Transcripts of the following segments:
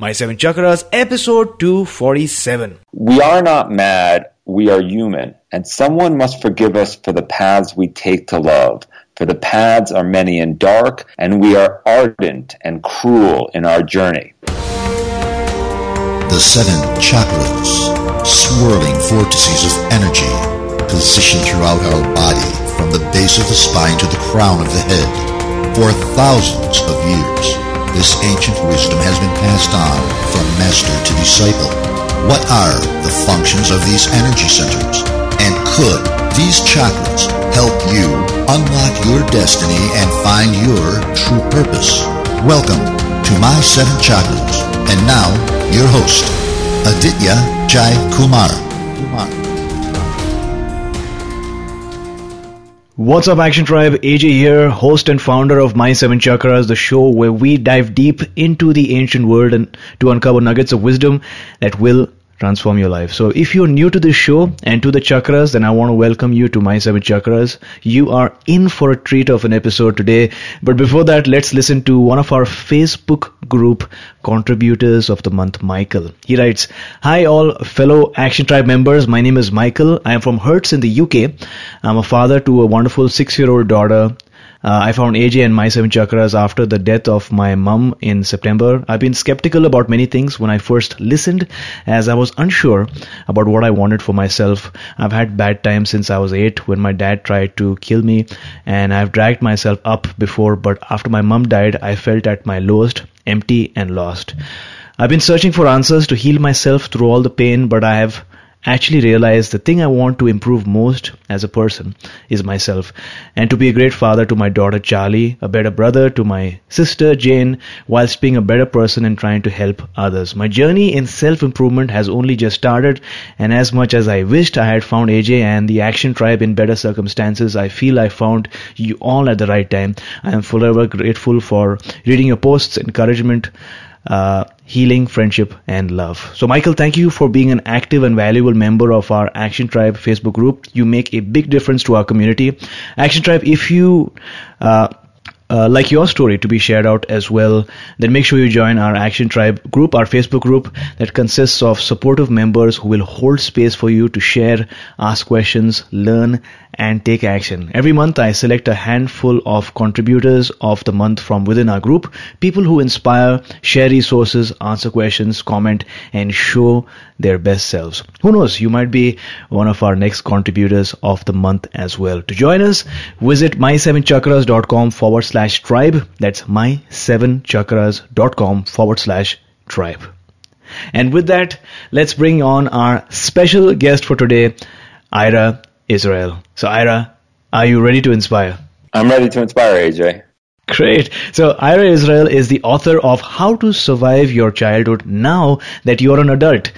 My Seven Chakras, episode 247. We are not mad, we are human, and someone must forgive us for the paths we take to love. For the paths are many and dark, and we are ardent and cruel in our journey. The seven chakras, swirling vortices of energy, positioned throughout our body from the base of the spine to the crown of the head for thousands of years this ancient wisdom has been passed on from master to disciple. What are the functions of these energy centers? And could these chakras help you unlock your destiny and find your true purpose? Welcome to My Seven Chakras. And now, your host, Aditya Jai Kumar. Kumar. What's up, Action Tribe? AJ here, host and founder of My Seven Chakras, the show where we dive deep into the ancient world and to uncover nuggets of wisdom that will transform your life. So if you're new to this show and to the chakras, then I want to welcome you to My Seven Chakras. You are in for a treat of an episode today. But before that, let's listen to one of our Facebook group contributors of the month, Michael. He writes, Hi all fellow Action Tribe members. My name is Michael. I am from Herts in the UK. I'm a father to a wonderful six year old daughter uh, I found AJ and my seven chakras after the death of my mum in September. I've been skeptical about many things when I first listened, as I was unsure about what I wanted for myself. I've had bad times since I was eight when my dad tried to kill me, and I've dragged myself up before, but after my mum died, I felt at my lowest, empty and lost. I've been searching for answers to heal myself through all the pain, but I have actually realize the thing I want to improve most as a person is myself. And to be a great father to my daughter Charlie, a better brother to my sister Jane, whilst being a better person and trying to help others. My journey in self improvement has only just started, and as much as I wished I had found AJ and the Action Tribe in better circumstances, I feel I found you all at the right time. I am forever grateful for reading your posts, encouragement, uh, healing, friendship, and love. So, Michael, thank you for being an active and valuable member of our Action Tribe Facebook group. You make a big difference to our community. Action Tribe, if you uh, uh, like your story to be shared out as well, then make sure you join our Action Tribe group, our Facebook group that consists of supportive members who will hold space for you to share, ask questions, learn, and take action. Every month I select a handful of contributors of the month from within our group, people who inspire, share resources, answer questions, comment, and show their best selves. Who knows, you might be one of our next contributors of the month as well. To join us, visit my7chakras.com forward slash tribe. That's my7chakras.com forward slash tribe. And with that, let's bring on our special guest for today, Ira Israel. So, Ira, are you ready to inspire? I'm ready to inspire, AJ. Great. So, Ira Israel is the author of How to Survive Your Childhood Now That You're an Adult.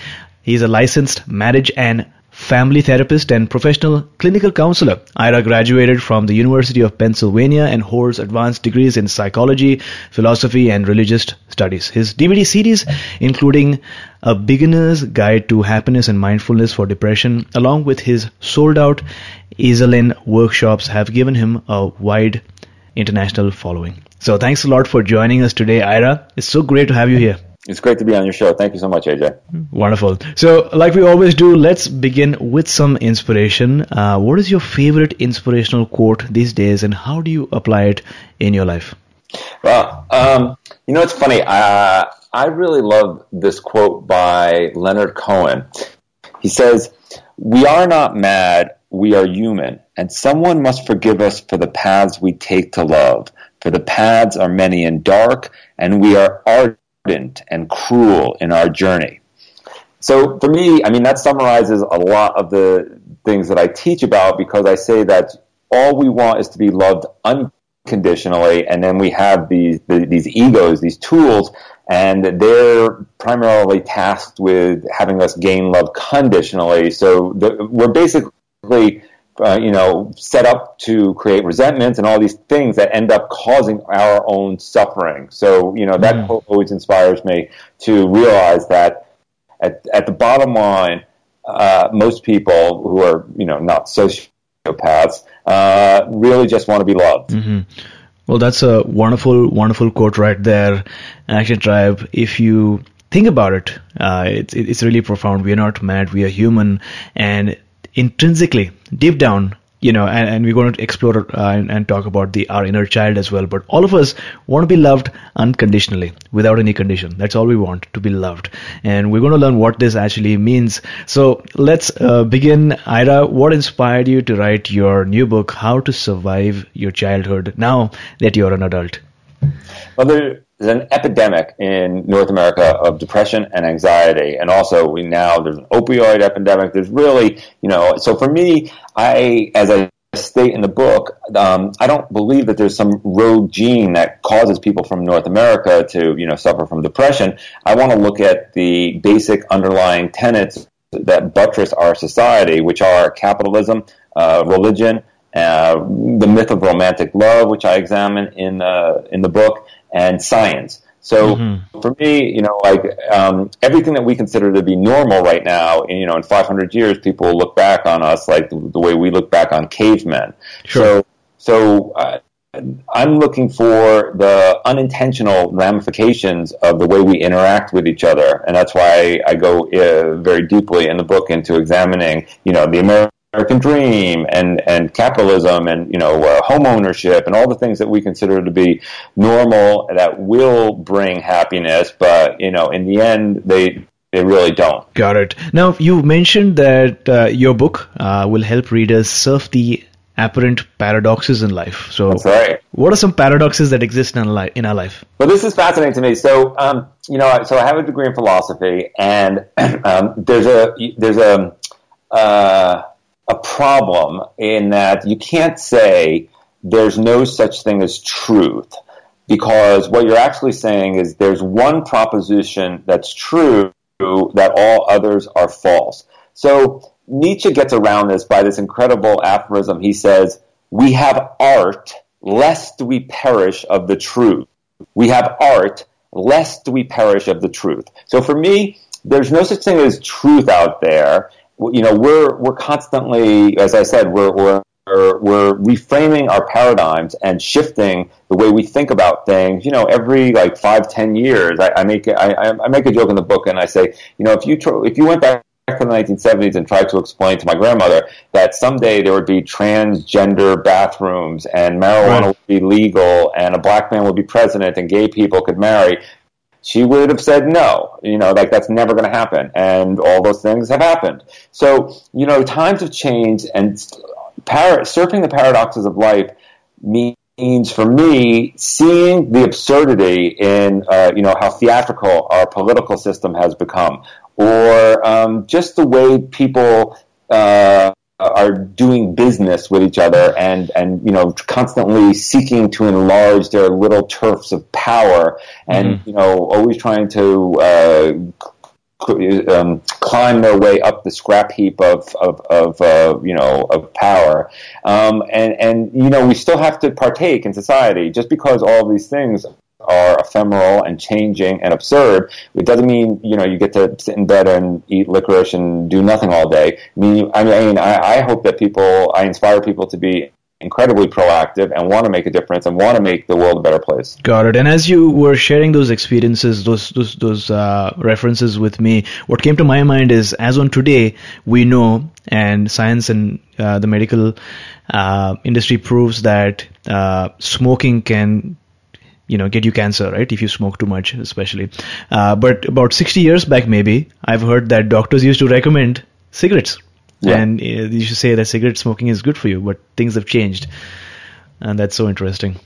He's a licensed marriage and family therapist and professional clinical counselor. Ira graduated from the University of Pennsylvania and holds advanced degrees in psychology, philosophy, and religious studies. His DVD series, including A Beginner's Guide to Happiness and Mindfulness for Depression, along with his sold out Esalen workshops, have given him a wide international following. So thanks a lot for joining us today, Ira. It's so great to have you here. It's great to be on your show. Thank you so much, AJ. Wonderful. So, like we always do, let's begin with some inspiration. Uh, what is your favorite inspirational quote these days, and how do you apply it in your life? Well, um, you know, it's funny. Uh, I really love this quote by Leonard Cohen. He says, We are not mad, we are human, and someone must forgive us for the paths we take to love. For the paths are many and dark, and we are ardent and cruel in our journey. So for me, I mean, that summarizes a lot of the things that I teach about because I say that all we want is to be loved unconditionally, and then we have these the, these egos, these tools, and they're primarily tasked with having us gain love conditionally. So the, we're basically uh, you know, set up to create resentments and all these things that end up causing our own suffering. So, you know, that mm. always inspires me to realize that at, at the bottom line, uh, most people who are, you know, not sociopaths, uh, really just want to be loved. Mm-hmm. Well, that's a wonderful, wonderful quote right there. Action Tribe, if you think about it, uh, it's, it's really profound. We are not mad, we are human. And intrinsically, deep down, you know, and, and we're going to explore uh, and, and, talk about the our inner child as well. But all of us want to be loved unconditionally, without any condition. That's all we want to be loved, and we're going to learn what this actually means. So let's uh, begin. Ira, what inspired you to write your new book, How to Survive Your Childhood, now that you're an adult? Well, there's an epidemic in North America of depression and anxiety, and also we now there's an opioid epidemic. There's really, you know, so for me, I as I state in the book, um, I don't believe that there's some rogue gene that causes people from North America to, you know, suffer from depression. I want to look at the basic underlying tenets that buttress our society, which are capitalism, uh, religion, uh, the myth of romantic love, which I examine in uh, in the book, and science. So mm-hmm. for me, you know, like um, everything that we consider to be normal right now, you know, in 500 years, people will look back on us like the, the way we look back on cavemen. Sure. So, so uh, I'm looking for the unintentional ramifications of the way we interact with each other, and that's why I go uh, very deeply in the book into examining, you know, the American American dream and, and capitalism and you know uh, home ownership and all the things that we consider to be normal that will bring happiness, but you know in the end they they really don't. Got it. Now you mentioned that uh, your book uh, will help readers surf the apparent paradoxes in life. So That's right. What are some paradoxes that exist in, li- in our life? Well, this is fascinating to me. So, um, you know, so I have a degree in philosophy, and um, there's a there's a uh, a problem in that you can't say there's no such thing as truth because what you're actually saying is there's one proposition that's true that all others are false. So Nietzsche gets around this by this incredible aphorism. He says, We have art lest we perish of the truth. We have art lest we perish of the truth. So for me, there's no such thing as truth out there you know, we're we're constantly, as I said, we're we're we're reframing our paradigms and shifting the way we think about things. You know, every like five, ten years, I, I make I, I make a joke in the book, and I say, you know, if you tr- if you went back to the 1970s and tried to explain to my grandmother that someday there would be transgender bathrooms and marijuana right. would be legal and a black man would be president and gay people could marry, she would have said no. You know, like that's never going to happen. And all those things have happened. So, you know, times have changed and par- surfing the paradoxes of life means for me seeing the absurdity in, uh, you know, how theatrical our political system has become or um, just the way people uh, are doing business with each other and and you know constantly seeking to enlarge their little turfs of power and mm-hmm. you know always trying to uh, um, climb their way up the scrap heap of of, of uh, you know of power, um, and and you know we still have to partake in society. Just because all these things are ephemeral and changing and absurd, it doesn't mean you know you get to sit in bed and eat licorice and do nothing all day. I mean, I mean, I, I hope that people, I inspire people to be incredibly proactive and want to make a difference and want to make the world a better place. Got it. And as you were sharing those experiences, those those those uh, references with me, what came to my mind is, as on today, we know, and science and uh, the medical uh, industry proves that uh, smoking can you know get you cancer right if you smoke too much especially. Uh, but about 60 years back maybe i've heard that doctors used to recommend cigarettes. Yeah. and uh, you should say that cigarette smoking is good for you but things have changed. And that's so interesting.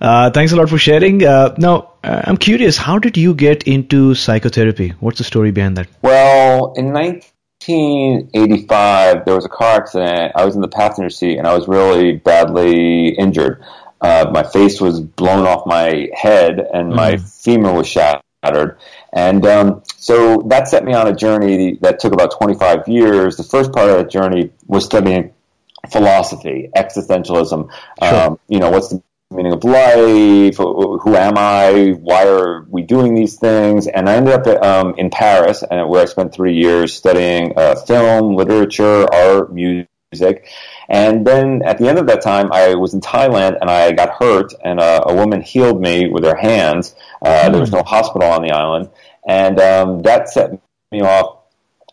Uh, thanks a lot for sharing. Uh, now uh, i'm curious how did you get into psychotherapy? What's the story behind that? Well in 1985 there was a car accident. I was in the passenger seat and i was really badly injured uh, my face was blown off my head and mm-hmm. my femur was shattered. And um, so that set me on a journey that took about 25 years. The first part of that journey was studying philosophy, existentialism. Sure. Um, you know, what's the meaning of life? Who am I? Why are we doing these things? And I ended up um, in Paris, and where I spent three years studying uh, film, literature, art, music. And then at the end of that time, I was in Thailand and I got hurt, and uh, a woman healed me with her hands. Uh, mm. There was no hospital on the island, and um, that set me off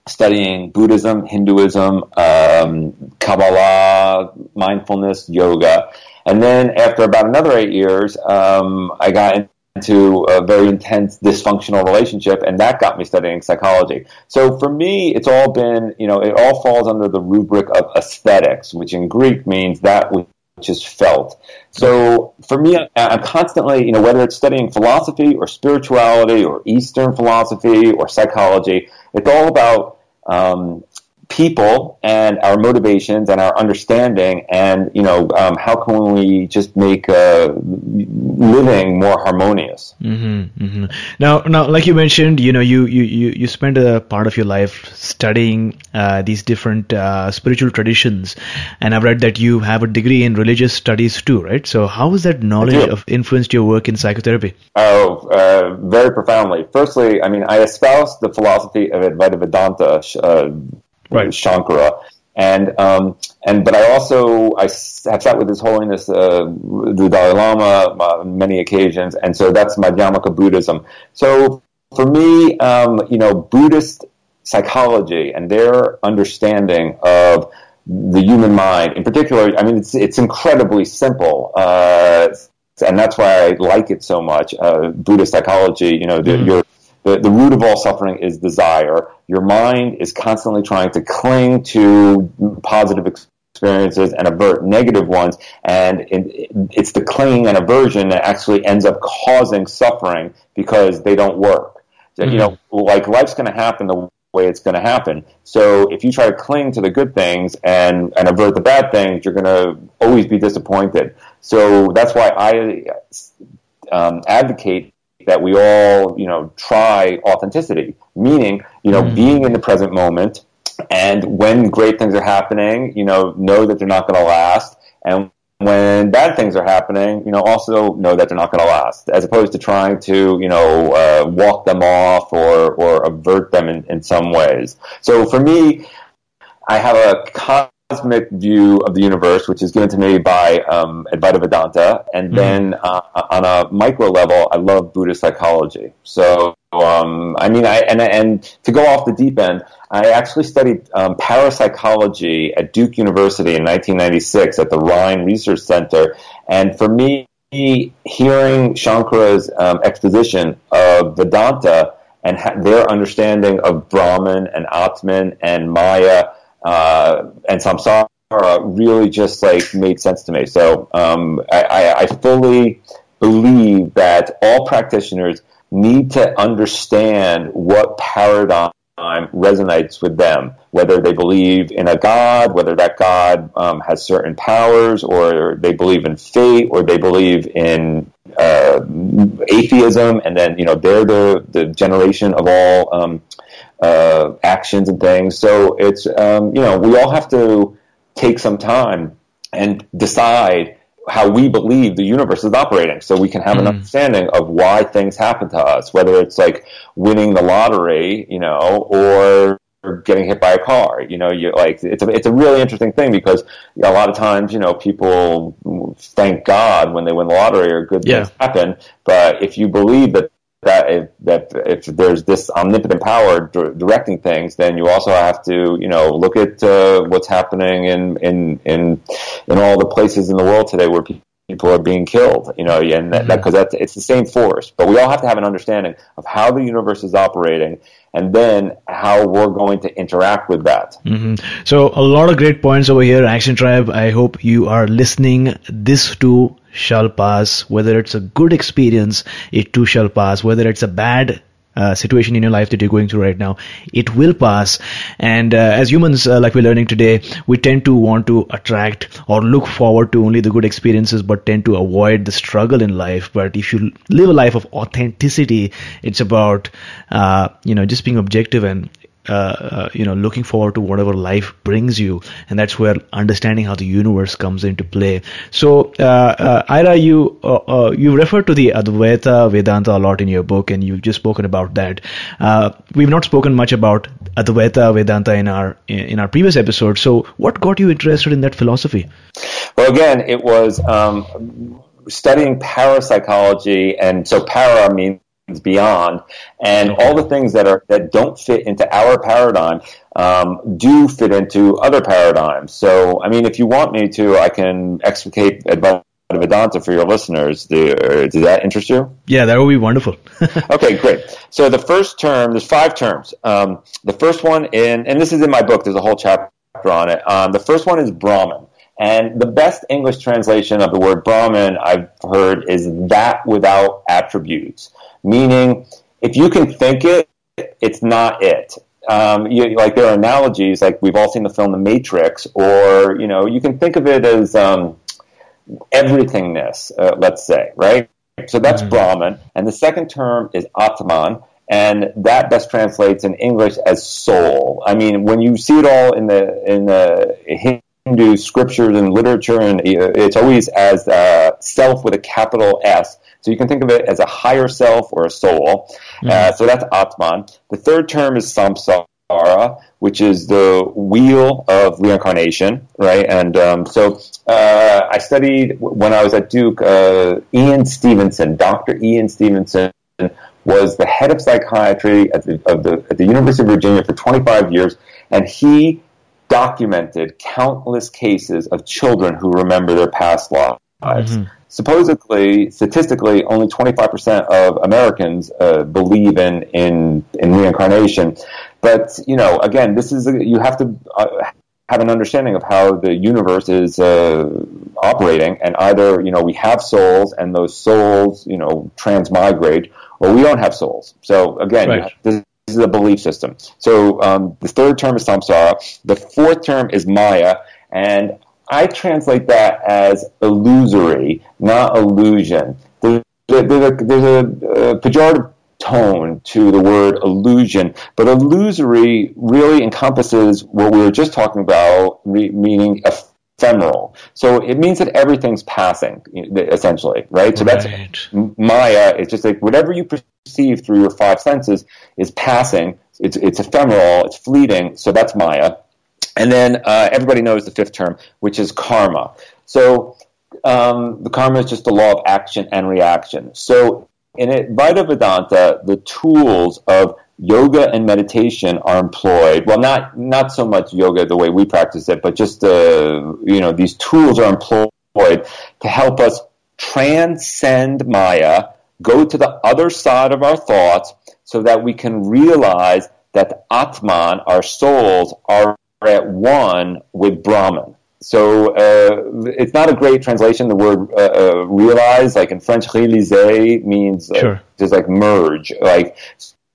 studying Buddhism, Hinduism, um, Kabbalah, mindfulness, yoga. And then after about another eight years, um, I got into a very intense dysfunctional relationship and that got me studying psychology. So for me it's all been you know it all falls under the rubric of aesthetics which in greek means that which is felt. So for me i'm constantly you know whether it's studying philosophy or spirituality or eastern philosophy or psychology it's all about um, people and our motivations and our understanding and you know um, how can we just make uh, living more harmonious? Mm-hmm, mm-hmm. now now like you mentioned you know you you you, you spend a part of your life studying uh, these different uh, spiritual traditions. And i've read that you have a degree in religious studies too right? So how has that knowledge of influenced your work in psychotherapy? Oh uh, very profoundly. Firstly i mean i espouse the philosophy of advaita vedanta uh, right. Shankara. And um, and but I also I have sat with His Holiness uh, the Dalai Lama on many occasions, and so that's Madhyamaka Buddhism. So for me, um, you know, Buddhist psychology and their understanding of the human mind, in particular, I mean, it's it's incredibly simple. Uh, and that's why I like it so much. Uh, Buddhist psychology, you know, the, mm. your the, the root of all suffering is desire. Your mind is constantly trying to cling to positive experiences and avert negative ones, and it, it's the clinging and aversion that actually ends up causing suffering because they don't work. mm-hmm. You know, mm-hmm. like life's going to happen the way it's going to happen. So if you try to cling to the good things and, and avert the bad things, you're going to always be disappointed. So that's why I um, advocate that we all, you know, try authenticity, meaning, you know, mm. being in the present moment and when great things are happening, you know, know that they're not going to last. And when bad things are happening, you know, also know that they're not going to last, as opposed to trying to, you know, uh, walk them off or, or avert them in, in some ways. So for me, I have a cosmic view of the universe, which is given to me by um, Advaita Vedanta, and mm-hmm. then uh, on a micro level, I love Buddhist psychology. So, um, I mean, I and and to go off the deep end, I actually studied um, parapsychology at Duke University in 1996 at the Rhine Research Center, and for me, hearing Shankara's um, exposition of Vedanta and ha- their understanding of Brahman and Atman and Maya uh, and samsara really just like made sense to me. So um, I, I fully believe that all practitioners need to understand what paradigm resonates with them, whether they believe in a God, whether that God um, has certain powers, or they believe in fate, or they believe in uh, atheism, and then you know they're the the generation of all um, uh, actions and things. So it's um, you know we all have to take some time and decide how we believe the universe is operating so we can have mm. an understanding of why things happen to us whether it's like winning the lottery you know or getting hit by a car you know you like it's a it's a really interesting thing because a lot of times you know people thank god when they win the lottery or good yeah. things happen but if you believe that that if, that if there's this omnipotent power d- directing things, then you also have to, you know, look at uh, what's happening in, in in in all the places in the world today where people are being killed. You know, and because that, mm-hmm. that, it's the same force. But we all have to have an understanding of how the universe is operating, and then how we're going to interact with that. Mm-hmm. So a lot of great points over here, Action Tribe. I hope you are listening. This too shall pass. Whether it's a good experience, it too shall pass. Whether it's a bad uh, situation in your life that you're going through right now, it will pass. And uh, as humans, uh, like we're learning today, we tend to want to attract or look forward to only the good experiences, but tend to avoid the struggle in life. But if you live a life of authenticity, it's about uh, you know just being objective and uh, uh, you know looking forward to whatever life brings you. And that's where understanding how the universe comes into play. So uh, uh ira you uh, you refer to the advaita vedanta a lot in your book and you've just spoken about that. We've not spoken much about advaita vedanta in our in our previous episode. So what got you interested in that philosophy? Well again it was um, studying parapsychology and so para means beyond, and all the things that are that don't fit into our paradigm um, do fit into other paradigms. So, I mean, if you want me to, I can explicate Advaita Vedanta for your listeners. Do, uh, does that interest you? Yeah, that would be wonderful. okay, great. So the first term, there's five terms. Um, the first one in, and this is in my book. There's a whole chapter on it. Um, the first one is Brahman. And the best English translation of the word Brahman I've heard is that without attributes meaning if you can think it, it's not it. Um, you, like there are analogies, like we've all seen the film The Matrix, or you know, you can think of it as um, everythingness. Uh, let's say, right? So that's mm-hmm. Brahman, and the second term is Atman, and that best translates in English as soul. I mean, when you see it all in the in the Hindu scriptures and literature, and uh, it's always as uh, self with a capital S. So you can think of it as a higher self or a soul. Mm. Uh, so that's Atman. The third term is samsara, which is the wheel of reincarnation, right? And um, so uh, I studied when I was at Duke. Uh, Ian Stevenson, Dr. Ian Stevenson, was the head of psychiatry at the, the, at the University of Virginia for 25 years, and he documented countless cases of children who remember their past lives. Mm-hmm supposedly, statistically, only 25% of Americans uh, believe in, in, in reincarnation. But, you know, again, this is, a, you have to uh, have an understanding of how the universe is uh, operating. And either, you know, we have souls and those souls, you know, transmigrate, or we don't have souls. So again, right. this, this is a belief system. So um, the third term is samsara. The fourth term is maya. And I translate that as illusory, not illusion. There's, there's, a, there's a, a pejorative tone to the word illusion, but illusory really encompasses what we were just talking about, meaning ephemeral. So it means that everything's passing, essentially, right? So right. that's Maya. It's just like whatever you perceive through your five senses is passing. It's, it's ephemeral. It's fleeting. So that's Maya. And then uh, everybody knows the fifth term, which is karma. So um, the karma is just the law of action and reaction. So in Advaita Vedanta, the tools of yoga and meditation are employed. Well, not not so much yoga the way we practice it, but just uh, you know these tools are employed to help us transcend Maya, go to the other side of our thoughts, so that we can realize that Atman, our souls, are at one with Brahman. So uh, it's not a great translation. The word uh, uh, realize, like in French, réaliser means like, sure. just like merge. Like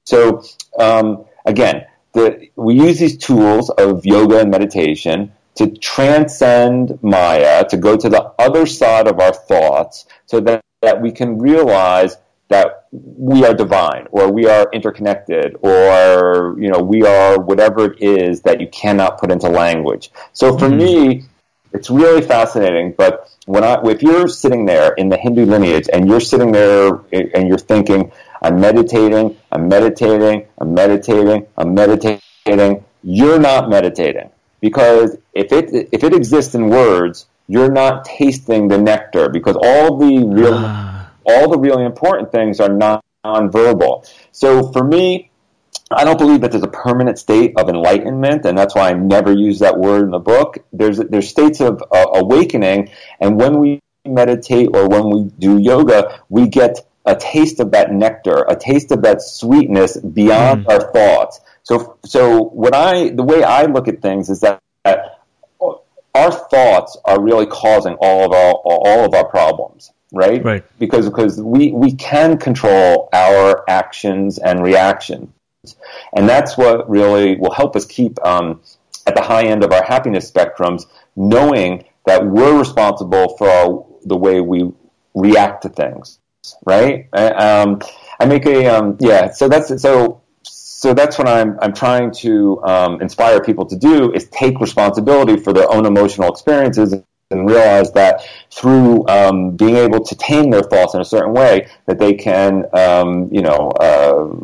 so. Um, again, the, we use these tools of yoga and meditation to transcend Maya, to go to the other side of our thoughts, so that, that we can realize that we are divine or we are interconnected or you know we are whatever it is that you cannot put into language. So for mm-hmm. me it's really fascinating but when i if you're sitting there in the hindu lineage and you're sitting there and you're thinking i'm meditating i'm meditating i'm meditating i'm meditating you're not meditating. Because if it if it exists in words you're not tasting the nectar because all the real ah all the really important things are non nonverbal. So for me, I don't believe that there's a permanent state of enlightenment, and that's why I never use that word in the book. There's there's states of uh, awakening, and when we meditate or when we do yoga, we get a taste of that nectar, a taste of that sweetness beyond mm. our thoughts. So, so what I the way I look at things is that our thoughts are really causing all of our all of our problems right? Right. Because because we we can control our actions and reactions, and that's what really will help us keep um, at the high end of our happiness spectrums, knowing that we're responsible for our, the way we react to things, right? I, um, I make a um, yeah. So that's so. So that's what I'm, I'm trying to um, inspire people to do is take responsibility for their own emotional experiences and realize that through um, being able to tame their thoughts in a certain way, that they can, um, you know, uh,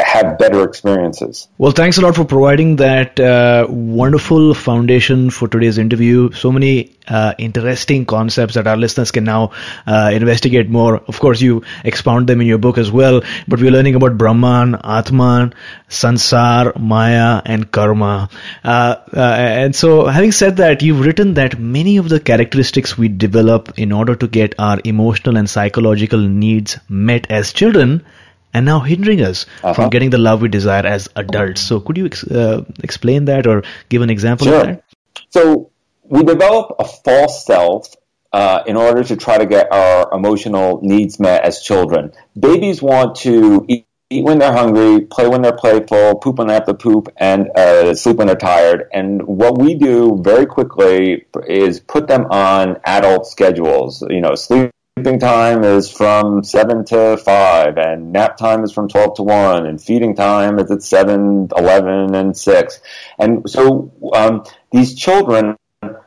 have better experiences. Well, thanks a lot for providing that uh, wonderful foundation for today's interview. So many uh, interesting concepts that our listeners can now uh, investigate more. Of course, you expound them in your book as well, but we're learning about Brahman, Atman, Sansar, Maya, and Karma. Uh, uh, and so, having said that, you've written that many of the characteristics we develop in order to get our emotional and psychological needs met as children and now hindering us uh-huh. from getting the love we desire as adults. So, could you ex- uh, explain that or give an example sure. of that? So, we develop a false self uh, in order to try to get our emotional needs met as children. Babies want to eat, eat when they're hungry, play when they're playful, poop when they have to poop, and uh, sleep when they're tired. And what we do very quickly is put them on adult schedules. You know, sleep sleeping time is from 7 to 5, and nap time is from 12 to 1, and feeding time is at 7, 11, and 6. And so um, these children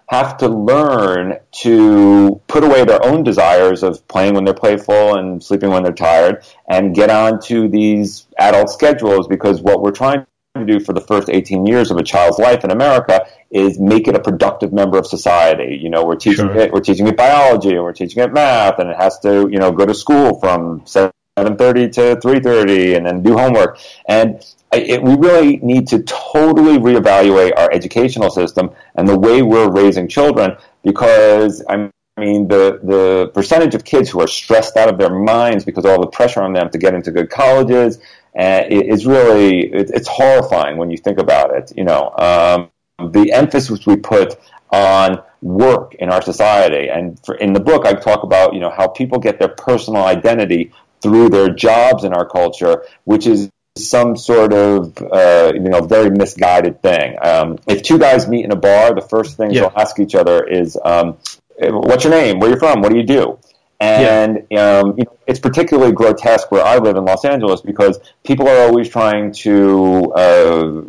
have to learn to put away their own desires of playing when they're playful and sleeping when they're tired and get on to these adult schedules because what we're trying to do for the first 18 years of a child's life in America is make it a productive member of society. You know, we're teaching sure. it, we're teaching it biology and we're teaching it math and it has to, you know, go to school from 7.30 to 3.30 and then do homework. And it, we really need to totally reevaluate our educational system and the way we're raising children because I mean the the percentage of kids who are stressed out of their minds because of all the pressure on them to get into good colleges uh, is really it, it's horrifying when you think about it. You know, um, the emphasis we put on work in our society, and for, in the book I talk about you know how people get their personal identity through their jobs in our culture, which is some sort of uh, you know very misguided thing. Um, if two guys meet in a bar, the first thing yeah. they'll ask each other is, um, "What's your name? Where are you from? What do you do?" And yeah. um, you know, it's particularly grotesque where I live in Los Angeles because people are always trying to, uh,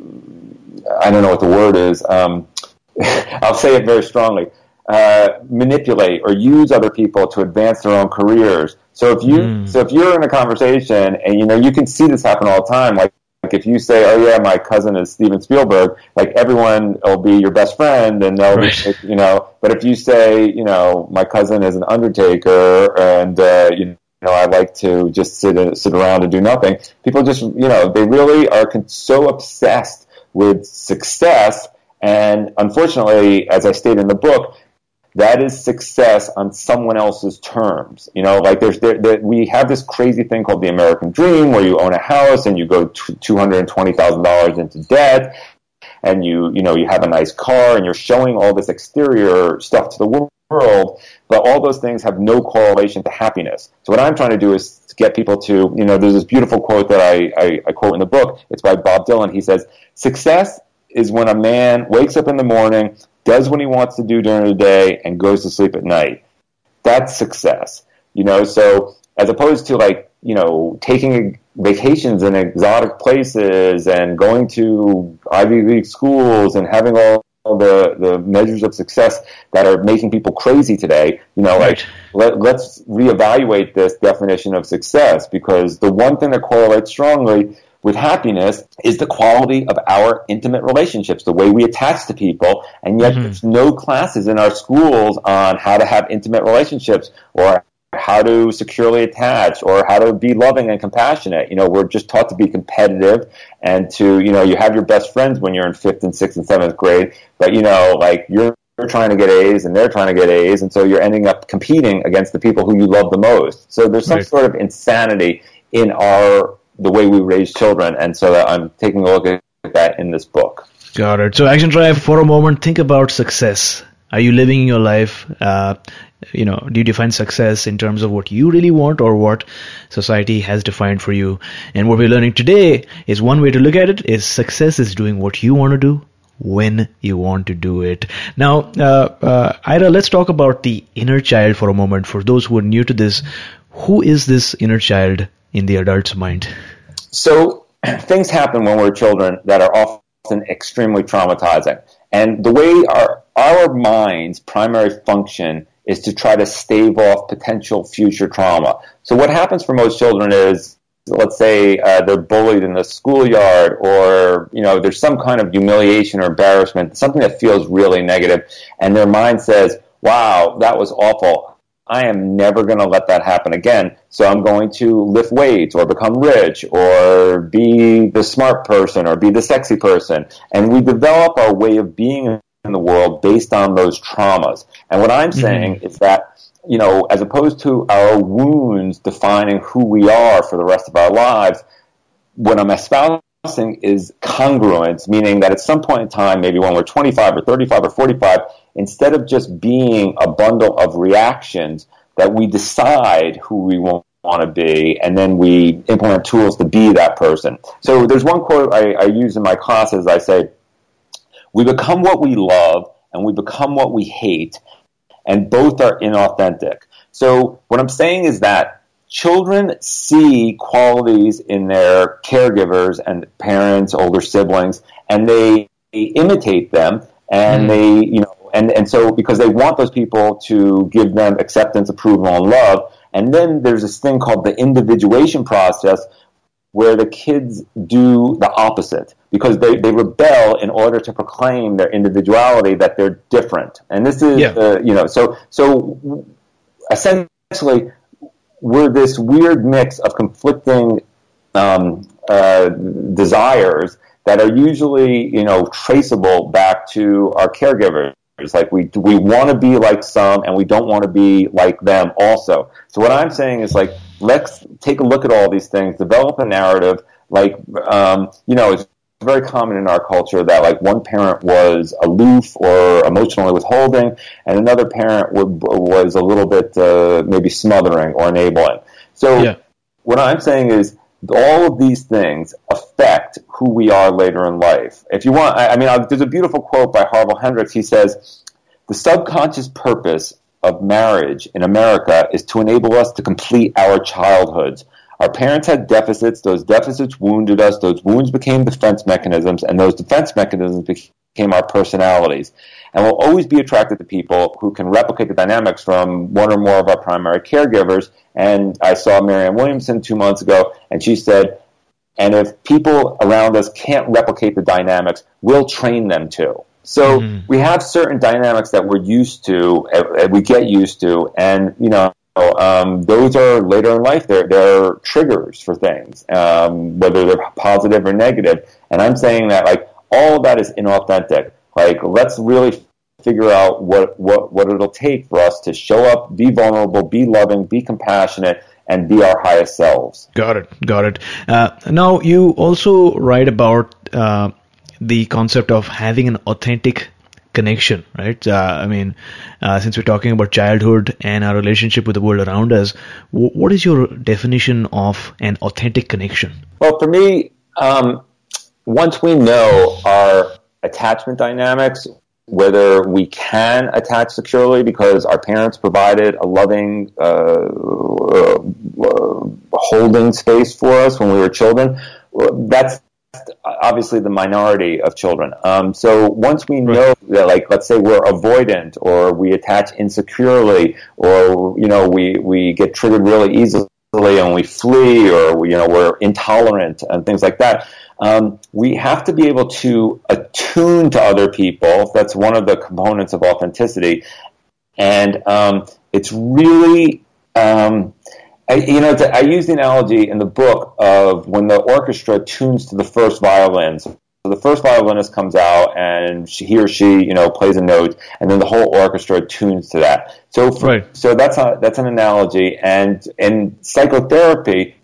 I don't know what the word is, um, I'll say it very strongly, uh, manipulate or use other people to advance their own careers. So if you, mm. so if you're in a conversation and you know, you can see this happen all the time, like like if you say, "Oh yeah, my cousin is Steven Spielberg," like everyone will be your best friend, and they'll, right. you know. But if you say, you know, my cousin is an undertaker, and uh, you know, I like to just sit sit around and do nothing, people just, you know, they really are so obsessed with success. And unfortunately, as I state in the book, that is success on someone else's terms. You know, like there's there, there, we have this crazy thing called the American Dream, where you own a house and you go two hundred and twenty thousand dollars into debt, and you you know you have a nice car and you're showing all this exterior stuff to the world, but all those things have no correlation to happiness. So what I'm trying to do is to get people to you know there's this beautiful quote that I, I, I quote in the book. It's by Bob Dylan. He says, "Success." Is when a man wakes up in the morning, does what he wants to do during the day, and goes to sleep at night. That's success. You know, so as opposed to like you know, taking vacations in exotic places and going to Ivy League schools and having all the, the measures of success that are making people crazy today, you know, like let, let's reevaluate this definition of success because the one thing that correlates strongly with happiness is the quality of our intimate relationships, the way we attach to people. And yet mm-hmm. there's no classes in our schools on how to have intimate relationships or how to securely attach or how to be loving and compassionate. You know, we're just taught to be competitive and to, you know, you have your best friends when you're in fifth and sixth and seventh grade, but you know, like you're trying to get A's and they're trying to get A's, and so you're ending up competing against the people who you love the most. So there's some right. sort of insanity in our the way we raise children, and so I'm taking a look at that in this book. Got it. So, Action Tribe, for a moment, think about success. Are you living your life? Uh, you know, do you define success in terms of what you really want or what society has defined for you? And what we're learning today is one way to look at it is success is doing what you want to do when you want to do it. Now, uh, uh, Ira, let's talk about the inner child for a moment. For those who are new to this, who is this inner child in the adult's mind? So, things happen when we're children that are often extremely traumatizing. And the way our, our mind's primary function is to try to stave off potential future trauma. So what happens for most children is, let's say uh, they're bullied in the schoolyard, or you know there's some kind of humiliation or embarrassment, something that feels really negative, and their mind says, "Wow, that was awful." I am never going to let that happen again. So I'm going to lift weights or become rich or be the smart person or be the sexy person. And we develop our way of being in the world based on those traumas. And what I'm mm-hmm. saying is that, you know, as opposed to our wounds defining who we are for the rest of our lives, what I'm espousing is congruence, meaning that at some point in time, maybe when we're 25 or 35 or 45, instead of just being a bundle of reactions, that we decide who we want want to be, and then we implement tools to be that person. So there's one quote I, I use in my classes. I say, we become what we love and we become what we hate, and both are inauthentic. So, what I'm saying is that children see qualities in their caregivers and parents, older siblings, and they imitate them, and mm. they, you know, and, and so because they want those people to give them acceptance, approval, and love. And then there's this thing called the individuation process, where the kids do the opposite because they, they rebel in order to proclaim their individuality that they're different. And this is, yeah. uh, you know, so, so essentially we're this weird mix of conflicting um, uh, desires that are usually, you know, traceable back to our caregivers. Like we we want to be like some, and we don't want to be like them. Also, so what I'm saying is like let's take a look at all these things, develop a narrative. Like um, you know, it's very common in our culture that like one parent was aloof or emotionally withholding, and another parent would, was a little bit uh, maybe smothering or enabling. So yeah. what I'm saying is all of these things affect who we are later in life. If you want, I, I mean, there's a beautiful quote by Harville Hendrix. He says, "The subconscious purpose of marriage in America is to enable us to complete our childhoods." Our parents had deficits. Those deficits wounded us. Those wounds became defense mechanisms, and those defense mechanisms became our personalities. And we'll always be attracted to people who can replicate the dynamics from one or more of our primary caregivers. And I saw Marianne Williamson two months ago, and she said, and if people around us can't replicate the dynamics, we'll train them to. So mm-hmm. we have certain dynamics that we're used to, uh, we get used to, and you know, um, those are later in life. They're, they're triggers for things, um, whether they're positive or negative. And I'm saying that like all of that is inauthentic. Like let's really figure out what, what, what it'll take for us to show up, be vulnerable, be loving, be compassionate, and be our highest selves. Got it. Got it. Uh, now you also write about uh, the concept of having an authentic connection, right? Uh, I mean, uh, since we're talking about childhood and our relationship with the world around us, w- what is your definition of an authentic connection? Well, for me, um, once we know our attachment dynamics, whether we can attach securely because our parents provided a loving uh, uh, holding space for us when we were children. That's obviously the minority of children. Um, so once we know that, like, let's say we're avoidant or we attach insecurely or, you know, we, we get triggered really easily and we flee or, you know, we're intolerant and things like that um, we have to be able to attune to other people. That's one of the components of authenticity. And um, it's really, um, I, you know, I use the analogy in the book of when the orchestra tunes to the first violin. So the first violinist comes out and she, he or she, you know, plays a note, and then the whole orchestra tunes to that. So, for, right. so that's a, that's an analogy. And in psychotherapy,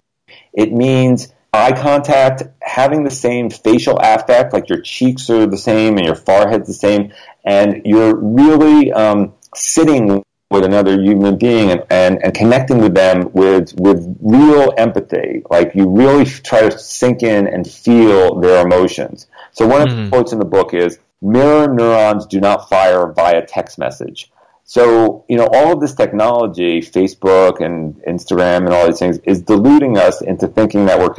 it means eye contact, having the same facial affect, like your cheeks are the same and your forehead's the same, and you're really um, sitting with another human being and, and, and connecting with them with, with real empathy. Like you really try to sink in and feel their emotions. So one mm. of the hmm. quotes in the book is, mirror neurons do not fire via text message. So, you know, all of this technology, Facebook and Instagram and all these things, is deluding us into thinking that we're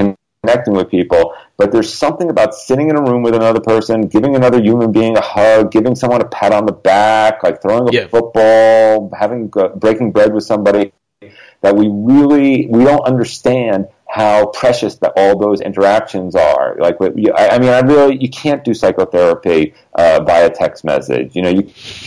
connecting with people. But there's something about sitting in a room with another person, giving another human being a hug, giving someone a pat on the back, like throwing a yeah. football, having breaking bread with somebody that we really we don't understand how precious that all those interactions are. Like, I mean, I really you can't do psychotherapy uh, via text message. You know, you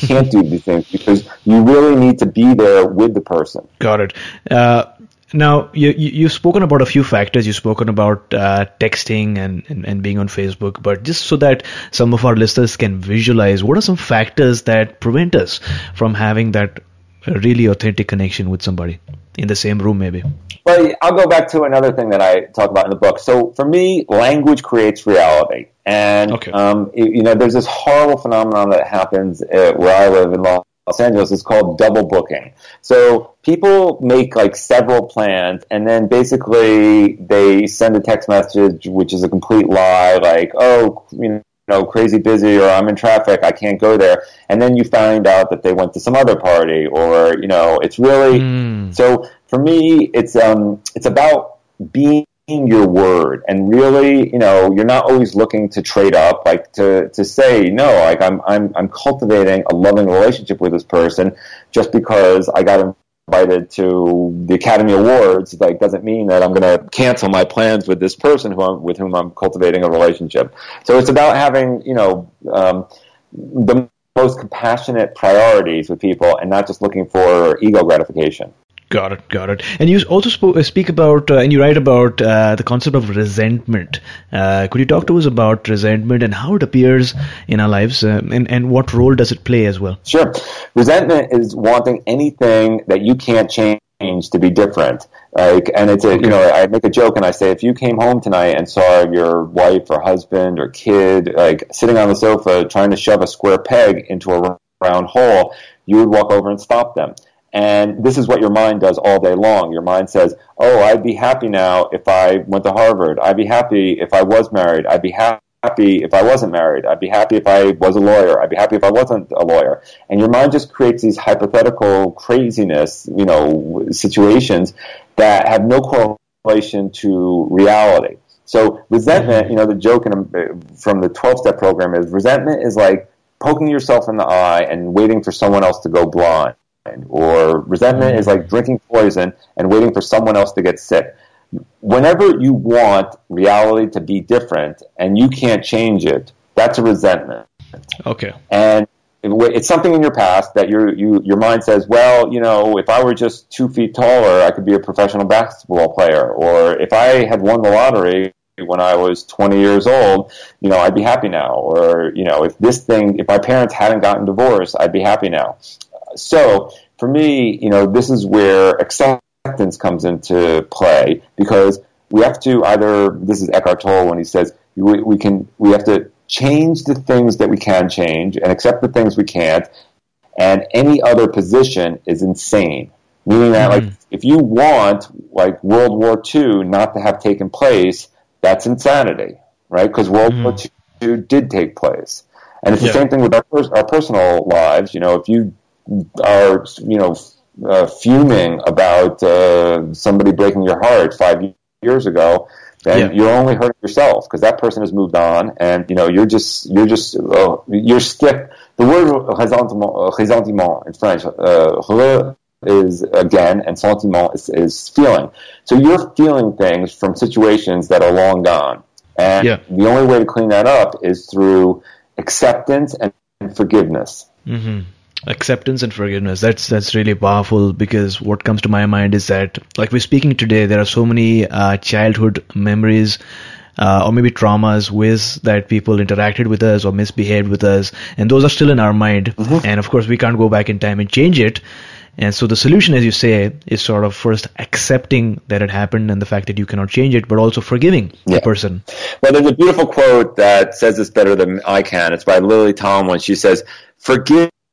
can't do these things because you really need to be there with the person. Got it. Uh, now, you, you, have spoken about a few factors. You've spoken about uh, texting and, and, and, being on Facebook, but just so that some of our listeners can visualize, what are some factors that prevent us from having that really authentic connection with somebody in the same room, maybe? Well, I'll go back to another thing that I talk about in the book. So, for me, language creates reality. And, okay. um, you know, there's this horrible phenomenon that happens uh, where I live in Los Los Angeles is called double booking. So people make like several plans and then basically they send a text message which is a complete lie like, oh, you know, crazy busy or I'm in traffic, I can't go there. And then you find out that they went to some other party or, you know, it's really mm. so for me it's um it's about being your word. And really you know you're not always looking to trade up like to to say no like i'm i'm i'm cultivating a loving relationship with this person just because i got invited to the academy awards. Like doesn't mean that i'm going to cancel my plans with this person who I'm, with whom i'm cultivating a relationship. So it's about having you know um, the most compassionate priorities with people and not just looking for ego gratification Got it, got it. And you also sp- uh, speak about, uh, and you write about uh, the concept of resentment. Uh, could you talk to us about resentment and how it appears in our lives, uh, and and what role does it play as well? Sure. Resentment is wanting anything that you can't change to be different. Like, and it's a, you know, I make a joke and I say, if you came home tonight and saw your wife or husband or kid like sitting on the sofa trying to shove a square peg into a round hole, you would walk over and stop them. And this is what your mind does all day long. Your mind says, Oh, I'd be happy now if I went to Harvard. I'd be happy if I was married. I'd be happy if I wasn't married. I'd be happy if I was a lawyer. I'd be happy if I wasn't a lawyer. And your mind just creates these hypothetical craziness, you know, situations that have no correlation to reality. So resentment, you know, the joke in, from the 12 step program is resentment is like poking yourself in the eye and waiting for someone else to go blind or resentment is like drinking poison and waiting for someone else to get sick. Whenever you want reality to be different and you can't change it, that's a resentment. Okay. And it's something in your past that your you, your mind says, well, you know, if I were just two feet taller, I could be a professional basketball player, or if I had won the lottery when I was 20 years old, you know, I'd be happy now, or you know, if this thing, if my parents hadn't gotten divorced, I'd be happy now so for me, you know, this is where acceptance comes into play because we have to either this is Eckhart Tolle when he says we, we can we have to change the things that we can change and accept the things we can't, and any other position is insane. Meaning that mm-hmm. like if you want like World War II not to have taken place, that's insanity, right? Because World mm-hmm. War II did take place. And it's the same thing with our, our personal lives. You know, if you are, you know, uh, fuming about uh, somebody breaking your heart five years ago, then Yeah. you're only hurting yourself because that person has moved on, and you know you're just you're just uh, you're stick. The word ressentiment, uh, ressentiment in French, uh, is again, and sentiment is, is feeling. So you're feeling things from situations that are long gone, and Yeah. the only way to clean that up is through acceptance and forgiveness. hmm Acceptance and forgiveness. That's that's really powerful because what comes to my mind is that, like we're speaking today, there are so many uh, childhood memories. Uh, or maybe traumas, ways that people interacted with us or misbehaved with us, and those are still in our mind. And of course, we can't go back in time and change it. And so the solution, as you say, is sort of first accepting that it happened and the fact that you cannot change it, but also forgiving the person. Well, there's a beautiful quote that says this better than I can. It's by Lily Tomlin. When she says,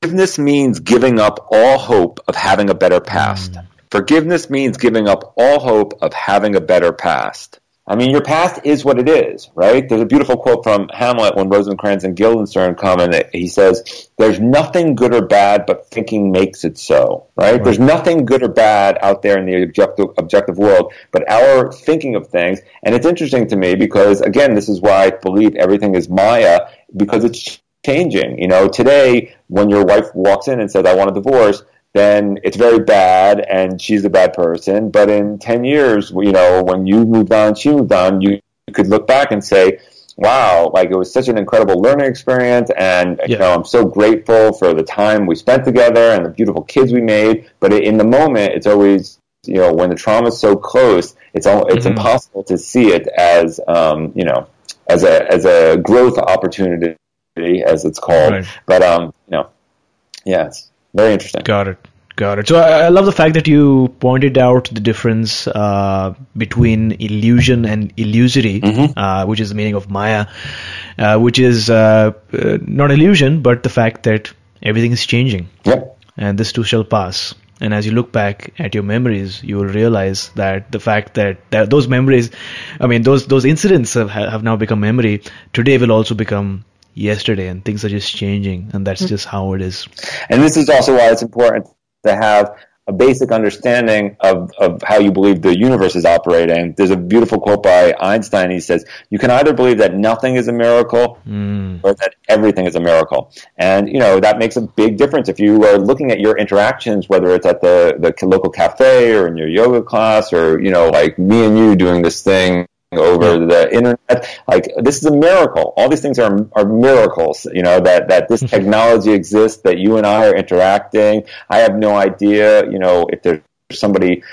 Forgiveness means giving up all hope of having a better past. Mm. Forgiveness means giving up all hope of having a better past. I mean, your past is what it is, right? There's a beautiful quote from Hamlet when Rosencrantz and Guildenstern come and he says, there's nothing good or bad, but thinking makes it so, right? There's nothing good or bad out there in the objective, objective world, but our thinking of things. And it's interesting to me because, again, this is why I believe everything is Maya, because it's changing. You know, today, when your wife walks in and says, I want a divorce, then it's very bad and she's a bad person. But in 10 years, you know, when you moved on, she moved on, you could look back and say, wow, like it was such an incredible learning experience. And, you know, I'm so grateful for the time we spent together and the beautiful kids we made. But in the moment, it's always, you know, when the trauma is so close, it's all, it's Mhm. impossible to see it as, um, you know, as a, as a growth opportunity, as it's called. Right. But, um, you know, yeah, it's very interesting. Got it. Got it. So I, I love the fact that you pointed out the difference uh, between illusion and illusory, uh, which is the meaning of Maya, uh, which is uh, uh, not illusion, but the fact that everything is changing, Yep. and this too shall pass. And as you look back at your memories, you will realize that the fact that, that those memories, I mean, those those incidents have, have now become memory. Today will also become yesterday, and things are just changing, and that's mm-hmm. just how it is. And this is also why it's important to have a basic understanding of, of how you believe the universe is operating. There's a beautiful quote by Einstein. He says, You can either believe that nothing is a miracle mm. or that everything is a miracle. And, you know, that makes a big difference. If you are looking at your interactions, whether it's at the, the local cafe or in your yoga class or, you know, like me and you doing this thing over the internet. Like this is a miracle. All these things are are miracles. You know that that this technology exists. That you and I are interacting. I have no idea. You know if there's somebody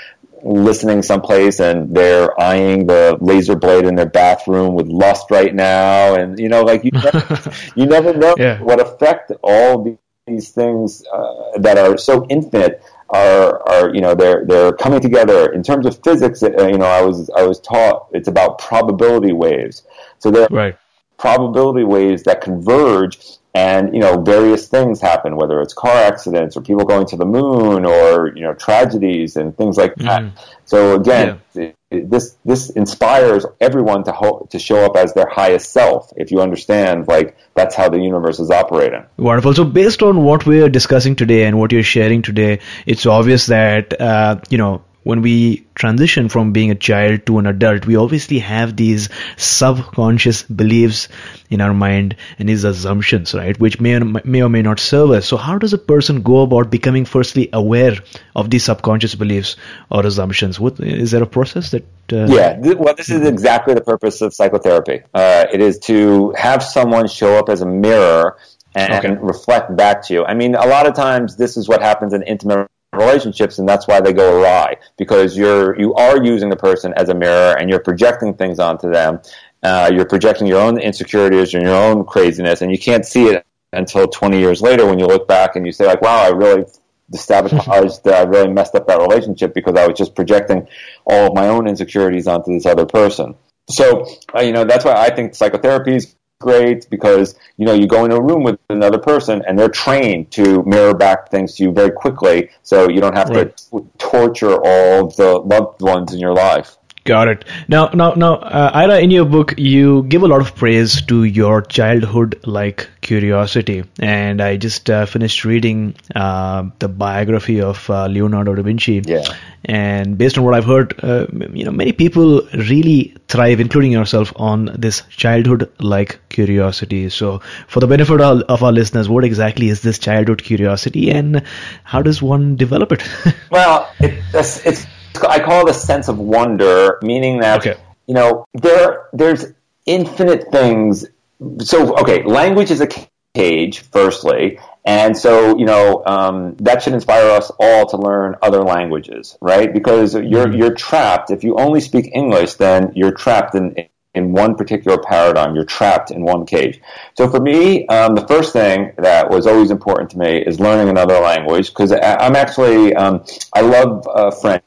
listening someplace and they're eyeing the laser blade in their bathroom with lust right now, and you know like you never, you never know Yeah. what effect all these things uh, that are so infinite are are you know they're they're coming together in terms of physics. Uh, you know, I was I was taught it's about probability waves. So there are Right. probability waves that converge, and you know various things happen, whether it's car accidents or people going to the moon or you know tragedies and things like that. So again. it- This this inspires everyone to ho- to show up as their highest self. If you understand, like that's how the universe is operating. Wonderful. So, based on what we're discussing today and what you're sharing today, it's obvious that, uh, you know, when we transition from being a child to an adult, we obviously have these subconscious beliefs in our mind and these assumptions, right, which may or may, or may not serve us. So, how does a person go about becoming firstly aware of these subconscious beliefs or assumptions? What is there a process that? Uh, Yeah, th- well, this is exactly the purpose of psychotherapy. Uh, it is to have someone show up as a mirror and Okay. reflect back to you. I mean, a lot of times this is what happens in intimate relationships, and that's why they go awry because you're you are using the person as a mirror and you're projecting things onto them. Uh, you're projecting your own insecurities and your own craziness, and you can't see it until 20 years later when you look back and you say like, "Wow, I really sabotaged. I really messed up that relationship because I was just projecting all of my own insecurities onto this other person." So, uh, you know, that's why I think psychotherapy is great because you know you go in a room with another person and they're trained to mirror back things to you very quickly, so you don't have Right. to torture all the loved ones in your life. Got it. Now, now, now, uh, Ira, in your book, you give a lot of praise to your childhood-like curiosity, and I just uh, finished reading uh, the biography of uh, Leonardo da Vinci. Yeah. And based on what I've heard, uh, you know, many people really thrive, including yourself, on this childhood-like curiosity. So, for the benefit of, of our listeners, what exactly is this childhood curiosity, and how does one develop it? well, it, it's, it's I call it a sense of wonder, meaning that Okay. you know there there's infinite things. So okay, language is a cage, firstly, and so you know um, that should inspire us all to learn other languages, right? Because you're you're trapped if you only speak English, then you're trapped in in one particular paradigm. You're trapped in one cage. So for me, um, the first thing that was always important to me is learning another language because I'm actually um, I love uh, French.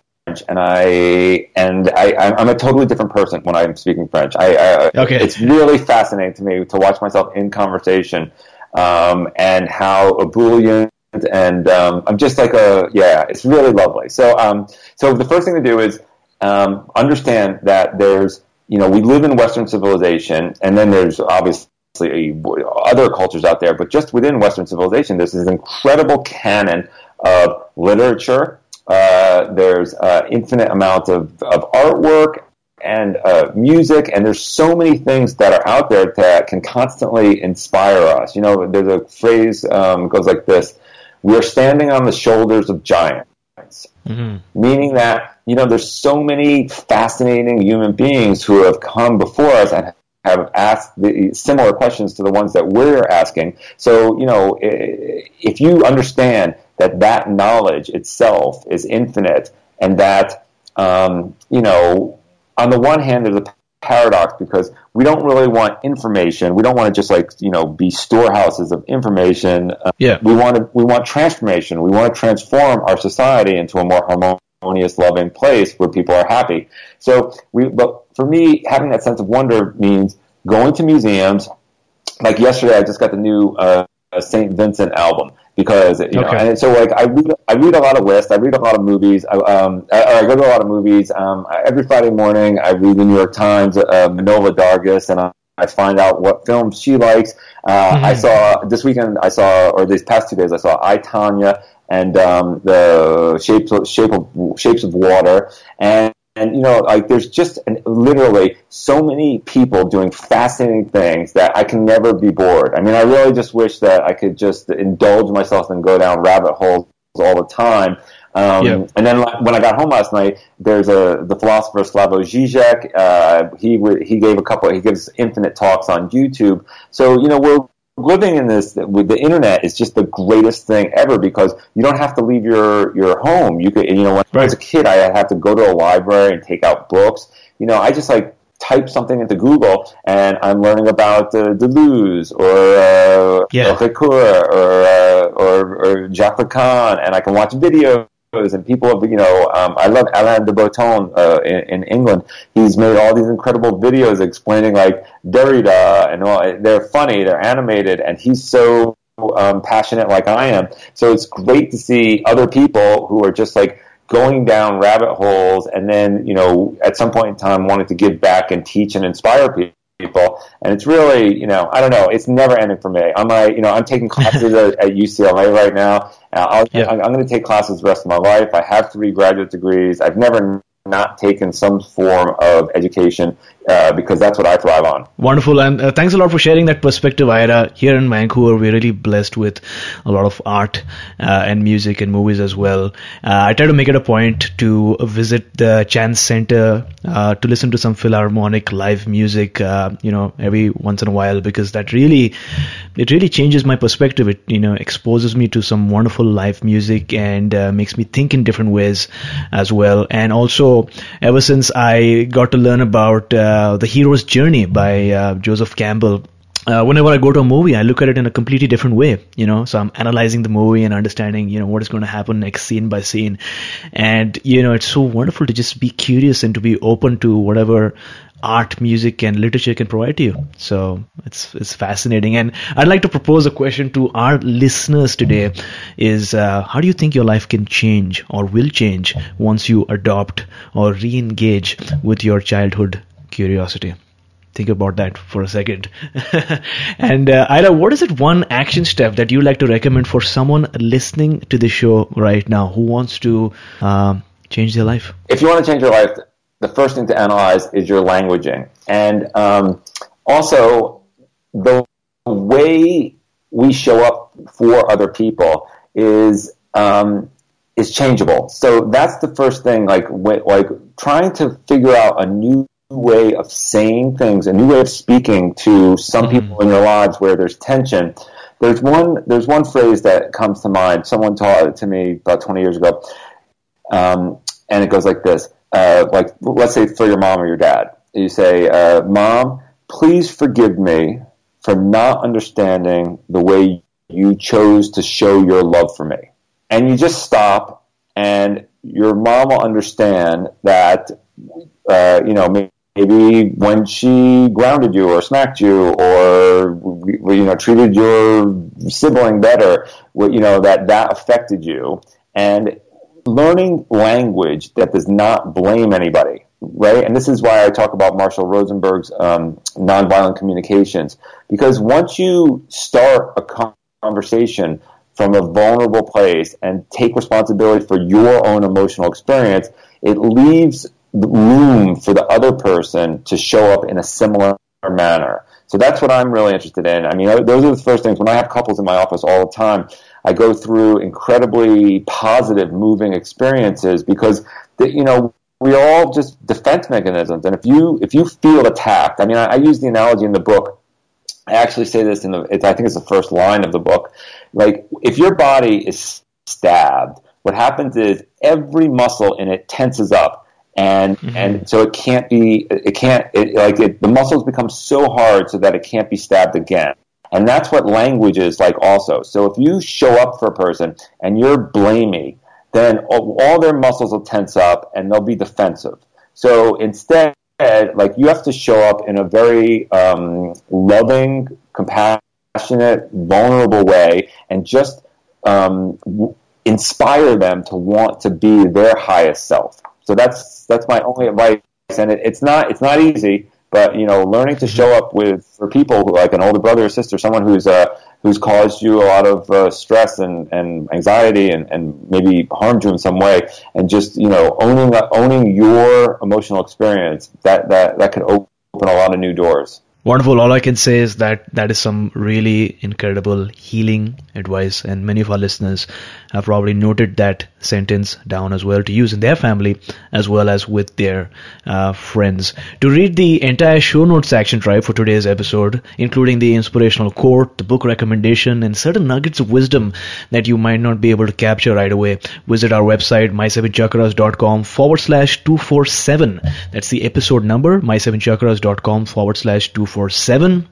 And I and I, I'm a totally different person when I'm speaking French. I, I Okay. it's really fascinating to me to watch myself in conversation um, and how ebullient and um, I'm just like a yeah, it's really lovely. So um, so the first thing to do is um, understand that there's you know we live in Western civilization, and then there's obviously other cultures out there, but just within Western civilization, there's this incredible canon of literature. Uh, there's uh, infinite amount of, of artwork and uh, music, and there's so many things that are out there that can constantly inspire us. You know, there's a phrase um, goes like this: "We are standing on the shoulders of giants," meaning that you know there's so many fascinating human beings who have come before us and have asked the similar questions to the ones that we're asking. So, you know, if you understand that that knowledge itself is infinite and that, um, you know, on the one hand, there's a paradox because we don't really want information. We don't want to just like, you know, be storehouses of information. Uh, Yeah. We want to, we want transformation. We want to transform our society into a more harmonious, loving place where people are happy. So we, but for me, having that sense of wonder means going to museums. Like yesterday, I just got the new uh, Saint Vincent album because you know, Okay. and so like I read, I read a lot of lists, I read a lot of movies, I, um, I, I go to a lot of movies. Um, I- every Friday morning, I read the New York Times, uh, Manohla Dargis, and I, I find out what films she likes. Uh, I saw this weekend, I saw, or these past two days, I saw I Tonya and um, the Shapes of, Shape of Shapes of Water, and and you know, like there's just an, literally so many people doing fascinating things that I can never be bored. I mean, I really just wish that I could just indulge myself and go down rabbit holes all the time. Um, Yeah. And then like, when I got home last night, there's a the philosopher Slavoj Žižek. Uh, he w- he gave a couple. He gives infinite talks on YouTube. So you know we're living in this with the internet is just the greatest thing ever because you don't have to leave your your home. You could you know when I was a kid, I had to go to a library and take out books. You know, I just like type something into Google and I'm learning about uh, Deleuze or uh, Yeah. or Ricoeur or, uh, or or Jacques Lacan, and I can watch videos. And people, have, you know, um, I love Alain de Botton uh, in, in England. He's made all these incredible videos explaining like Derrida and all. They're funny, they're animated, and he's so um, passionate like I am. So it's great to see other people who are just like going down rabbit holes, and then you know, at some point in time, wanting to give back and teach and inspire people people. And it's really you know i don't know it's never ending for me. I'm like you know i'm taking classes at, at ucla right now. Uh, yeah. i'm, I'm going to take classes the rest of my life. I have three graduate degrees. I've never not taken some form of education uh, because that's what i thrive on Wonderful, and uh, thanks a lot for sharing that perspective, Ira. Here in Vancouver, we're really blessed with a lot of art uh, and music and movies as well. Uh, I try to make it a point to visit the Chan Center uh, to listen to some Philharmonic live music, uh, you know, every once in a while because that really, it really changes my perspective. It you know exposes me to some wonderful live music and makes me think in different ways as well. And also, ever since I got to learn about uh, the hero's journey by uh, Joseph Campbell. Uh, whenever I go to a movie, I look at it in a completely different way, you know. So I'm analyzing the movie and understanding, you know, what is going to happen next scene by scene. And, you know, it's so wonderful to just be curious and to be open to whatever art, music, and literature can provide to you. So it's it's fascinating. And I'd like to propose a question to our listeners today: Is uh, how do you think your life can change or will change once you adopt or re-engage with your childhood curiosity? Think about that for a second. and uh, Ira, what is it one action step that you like to recommend for someone listening to the show right now who wants to uh, change their life? If you want to change your life, the first thing to analyze is your languaging. And um, also, the way we show up for other people is um, is changeable. So that's the first thing. Like like trying to figure out a new way of saying things, a new way of speaking to some mm-hmm. people in your lives where there's tension. There's one there's one phrase that comes to mind. Someone taught it to me about 20 years ago, um, and it goes like this: uh, like let's say for your mom or your dad, you say, uh, "Mom, please forgive me for not understanding the way you chose to show your love for me," and you just stop, and your mom will understand that uh, you know, maybe when she grounded you or smacked you or you know treated your sibling better you know that that affected you. And learning language that does not blame anybody right and this is why i talk about marshall rosenberg's um, nonviolent communications because once you start a conversation from a vulnerable place and take responsibility for your own emotional experience it leaves room for the other person to show up in a similar manner. So that's what I'm really interested in. I mean, those are the first things. When I have couples in my office all the time, I go through incredibly positive, moving experiences because, the, you know, we are all just defense mechanisms. And if you if you feel attacked, I mean, I, I use the analogy in the book. I actually say this in the. I think it's the first line of the book. Like, if your body is stabbed, what happens is every muscle in it tenses up and mm-hmm. and so it can't be it can't it, like it, the muscles become so hard so that it can't be stabbed again and that's what language is like also. So if you show up for a person and you're blaming then all, their muscles will tense up and they'll be defensive. So instead like you have to show up in a very um, loving compassionate vulnerable way and just um, inspire them to want to be their highest self. So that's that's my only advice, and it, it's not it's not easy, but you know, learning to show up with for people who, like an older brother or sister, someone who's uh, who's caused you a lot of uh, stress and, and anxiety and, and maybe harmed you in some way, and just you know owning owning your emotional experience that that that could open a lot of new doors. Wonderful. All I can say is that that is some really incredible healing advice, and many of our listeners have probably noted that sentence down as well to use in their family as well as with their uh, friends. To read the entire show notes section tribe for today's episode, including the inspirational quote, the book recommendation, and certain nuggets of wisdom that you might not be able to capture right away, visit our website my7chakras.com forward slash 247. That's the episode number, my7chakras.com forward slash 247.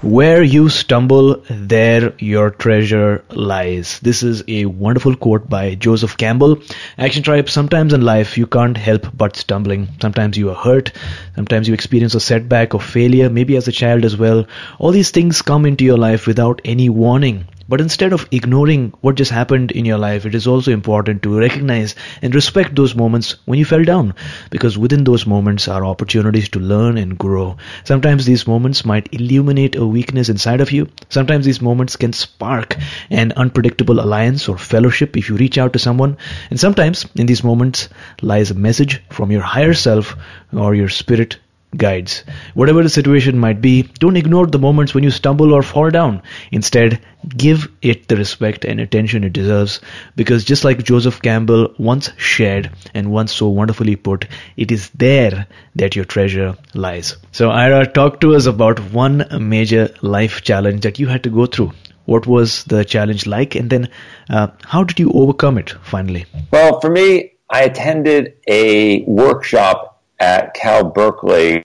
Where you stumble, there your treasure lies. This is a wonderful quote by Joseph Campbell. Action Tribe, sometimes in life you can't help but stumbling. Sometimes you are hurt. Sometimes you experience a setback or failure, maybe as a child as well. All these things come into your life without any warning. But instead of ignoring what just happened in your life, it is also important to recognize and respect those moments when you fell down. Because within those moments are opportunities to learn and grow. Sometimes these moments might illuminate a weakness inside of you. Sometimes these moments can spark an unpredictable alliance or fellowship if you reach out to someone. And sometimes in these moments lies a message from your higher self or your spirit guides. Whatever the situation might be, don't ignore the moments when you stumble or fall down. Instead, give it the respect and attention it deserves because just like Joseph Campbell once shared and once so wonderfully put, it is there that your treasure lies. So Ira, talk to us about one major life challenge that you had to go through. What was the challenge like and then uh, how did you overcome it finally? Well, for me, I attended a workshop at Cal Berkeley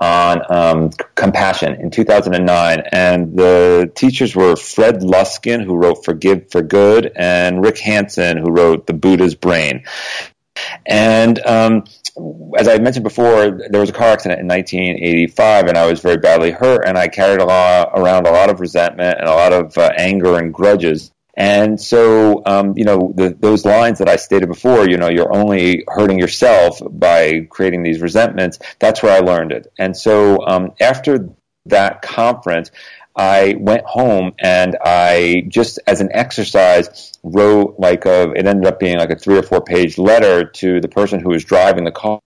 on um, compassion in 2009, and the teachers were Fred Luskin, who wrote Forgive for Good, and Rick Hanson, who wrote The Buddha's Brain. And um, as I mentioned before, there was a car accident in 1985, and I was very badly hurt, and I carried a lot, around a lot of resentment and a lot of uh, anger and grudges. And so, um, you know, the, those lines that I stated before, you know, you're only hurting yourself by creating these resentments. That's where I learned it. And so, um, after that conference, I went home and I just as an exercise wrote like a, it ended up being like a three or four page letter to the person who was driving the car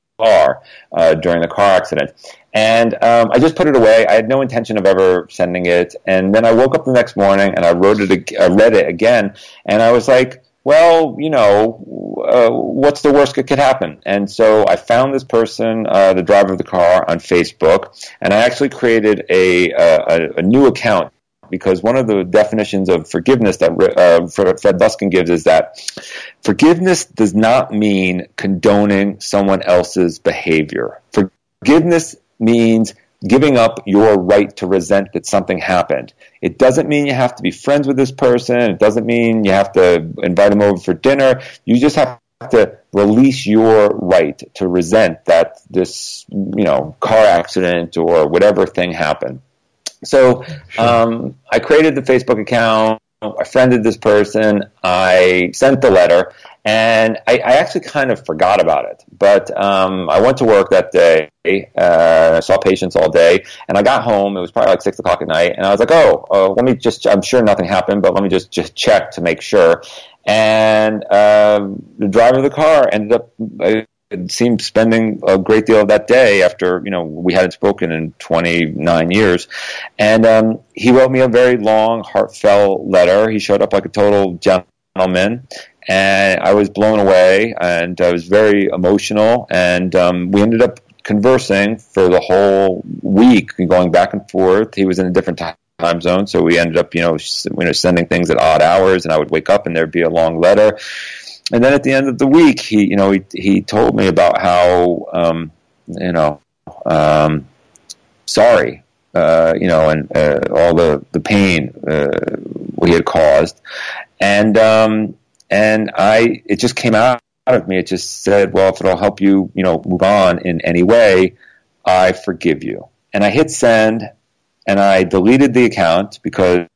uh, during the car accident. And um, I just put it away. I had no intention of ever sending it. And then I woke up the next morning and I wrote it, I read it again, and I was like, well, you know, uh, what's the worst that could happen? And so I found this person, uh, the driver of the car, on Facebook, and I actually created a, a, a new account because one of the definitions of forgiveness that uh, Fred Luskin gives is that forgiveness does not mean condoning someone else's behavior. Forgiveness means giving up your right to resent that something happened. It doesn't mean you have to be friends with this person. It doesn't mean you have to invite them over for dinner. You just have to release your right to resent that this, you know, car accident or whatever thing happened. So um, I created the Facebook account. I friended this person. I sent the letter, and I, I actually kind of forgot about it. But um, I went to work that day. Uh, I saw patients all day, and I got home. It was probably like six o'clock at night, and I was like, "Oh, uh, let me just." I'm sure nothing happened, but let me just just check to make sure. And uh, the driver of the car ended up. Uh, seemed spending a great deal of that day after you know we hadn't spoken in 29 years, and um, he wrote me a very long, heartfelt letter. He showed up like a total gentleman, and I was blown away, and I was very emotional, and um, we ended up conversing for the whole week, going back and forth. He was in a different time zone, so we ended up, you know, you know, sending things at odd hours, and I would wake up and there'd be a long letter. And then at the end of the week, he, you know, he he told me about how, um, you know, um, sorry, uh, you know, and uh, all the the pain uh, we had caused, and um, and I it just came out of me. It just said, well, if it'll help you, you know, move on in any way, I forgive you. And I hit send, and I deleted the account because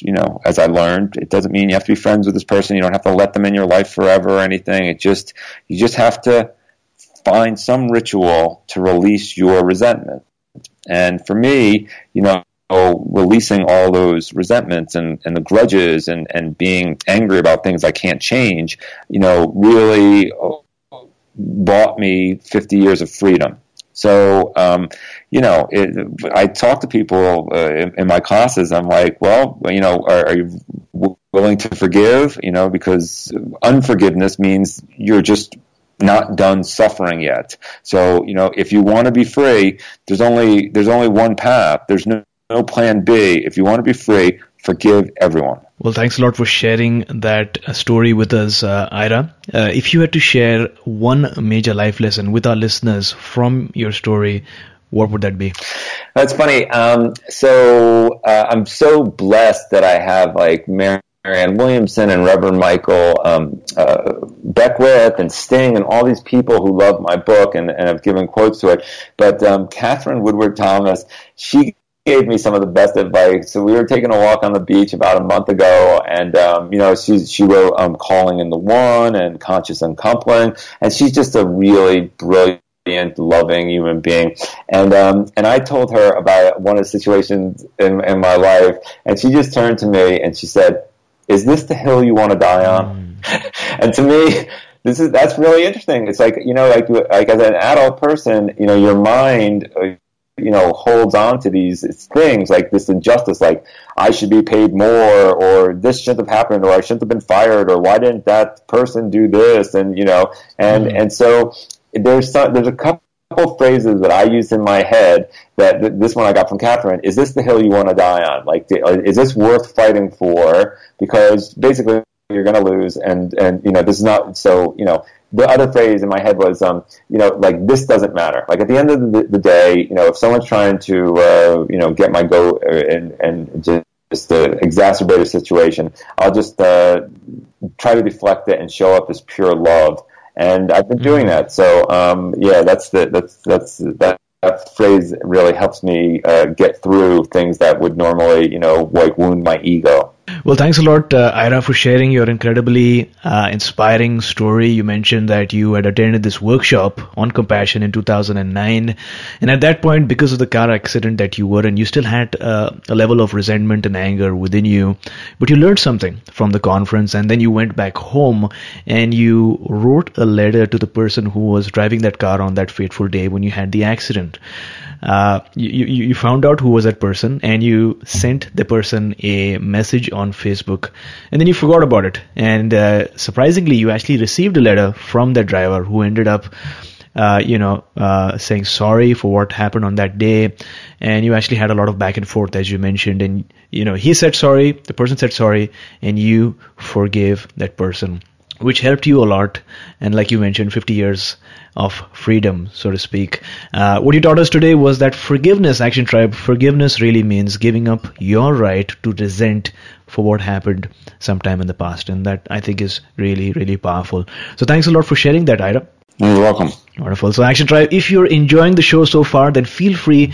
you know, as I learned, it doesn't mean you have to be friends with this person. You don't have to let them in your life forever or anything. It just you just have to find some ritual to release your resentment. And for me, you know, releasing all those resentments and, and the grudges and, and being angry about things I can't change, you know, really bought me 50 years of freedom. So, um, you know, it, I talk to people uh, in, in, my classes. I'm like, well, you know, are, are, you willing to forgive? You know, because unforgiveness means you're just not done suffering yet. So, you know, if you want to be free, there's only there's only one path. There's no no plan B. If you want to be free, forgive everyone. Well, thanks a lot for sharing that story with us, uh, Ira. Uh, if you had to share one major life lesson with our listeners from your story, what would that be? That's funny. Um, so uh, I'm so blessed that I have like Marianne Williamson and Reverend Michael um, uh, Beckwith and Sting and all these people who love my book and, and have given quotes to it. But um, Katherine Woodward Thomas, she gave me some of the best advice. So we were taking a walk on the beach about a month ago, and um, you know, she she wrote um, "Calling in the One" and "Conscious Uncoupling," and she's just a really brilliant, loving human being. And um, and I told her about one of the situations in, in my life, and she just turned to me and she said, "Is this the hill you want to die on?" Mm. and to me. This is that's really interesting. It's like you know, like like as an adult person, you know, your mind uh, you know holds on to these things like this injustice like i should be paid more or this shouldn't have happened or i shouldn't have been fired or why didn't that person do this and you know and mm-hmm. and so there's some, there's a couple phrases that I use in my head that this one I got from Katherine Is this the hill you want to die on? Like, is this worth fighting for? Because basically, you're going to lose, and and you know this is not so. You know, the other phrase in my head was, um, you know, like this doesn't matter. Like at the end of the, the day, you know, if someone's trying to, uh, you know, get my goat uh, and and just, just uh, exacerbate a situation, I'll just uh, try to deflect it and show up as pure love. And I've been doing that. So um, yeah, that's the that's that's that that phrase really helps me uh, get through things that would normally, you know, like wound my ego. Well, thanks a lot, uh, Ira, for sharing your incredibly uh, inspiring story. You mentioned that you had attended this workshop on compassion in 2009. And at that point, because of the car accident that you were in, you still had uh, a level of resentment and anger within you. But you learned something from the conference. And then you went back home and you wrote a letter to the person who was driving that car on that fateful day when you had the accident uh, you, you found out who was that person and you sent the person a message on Facebook and then you forgot about it. And uh, surprisingly, you actually received a letter from that driver who ended up. Uh, you know, uh, saying sorry for what happened on that day, and you actually had a lot of back and forth, as you mentioned. And you know, he said sorry, the person said sorry, and you forgave that person which helped you a lot. And like you mentioned, 50 years of freedom, so to speak. Uh, what you taught us today was that forgiveness, Action Tribe, forgiveness really means giving up your right to resent for what happened sometime in the past. And that I think is really, really powerful. So thanks a lot for sharing that, Ira. You're welcome. Wonderful. So, Action Tribe, if you're enjoying the show so far, then feel free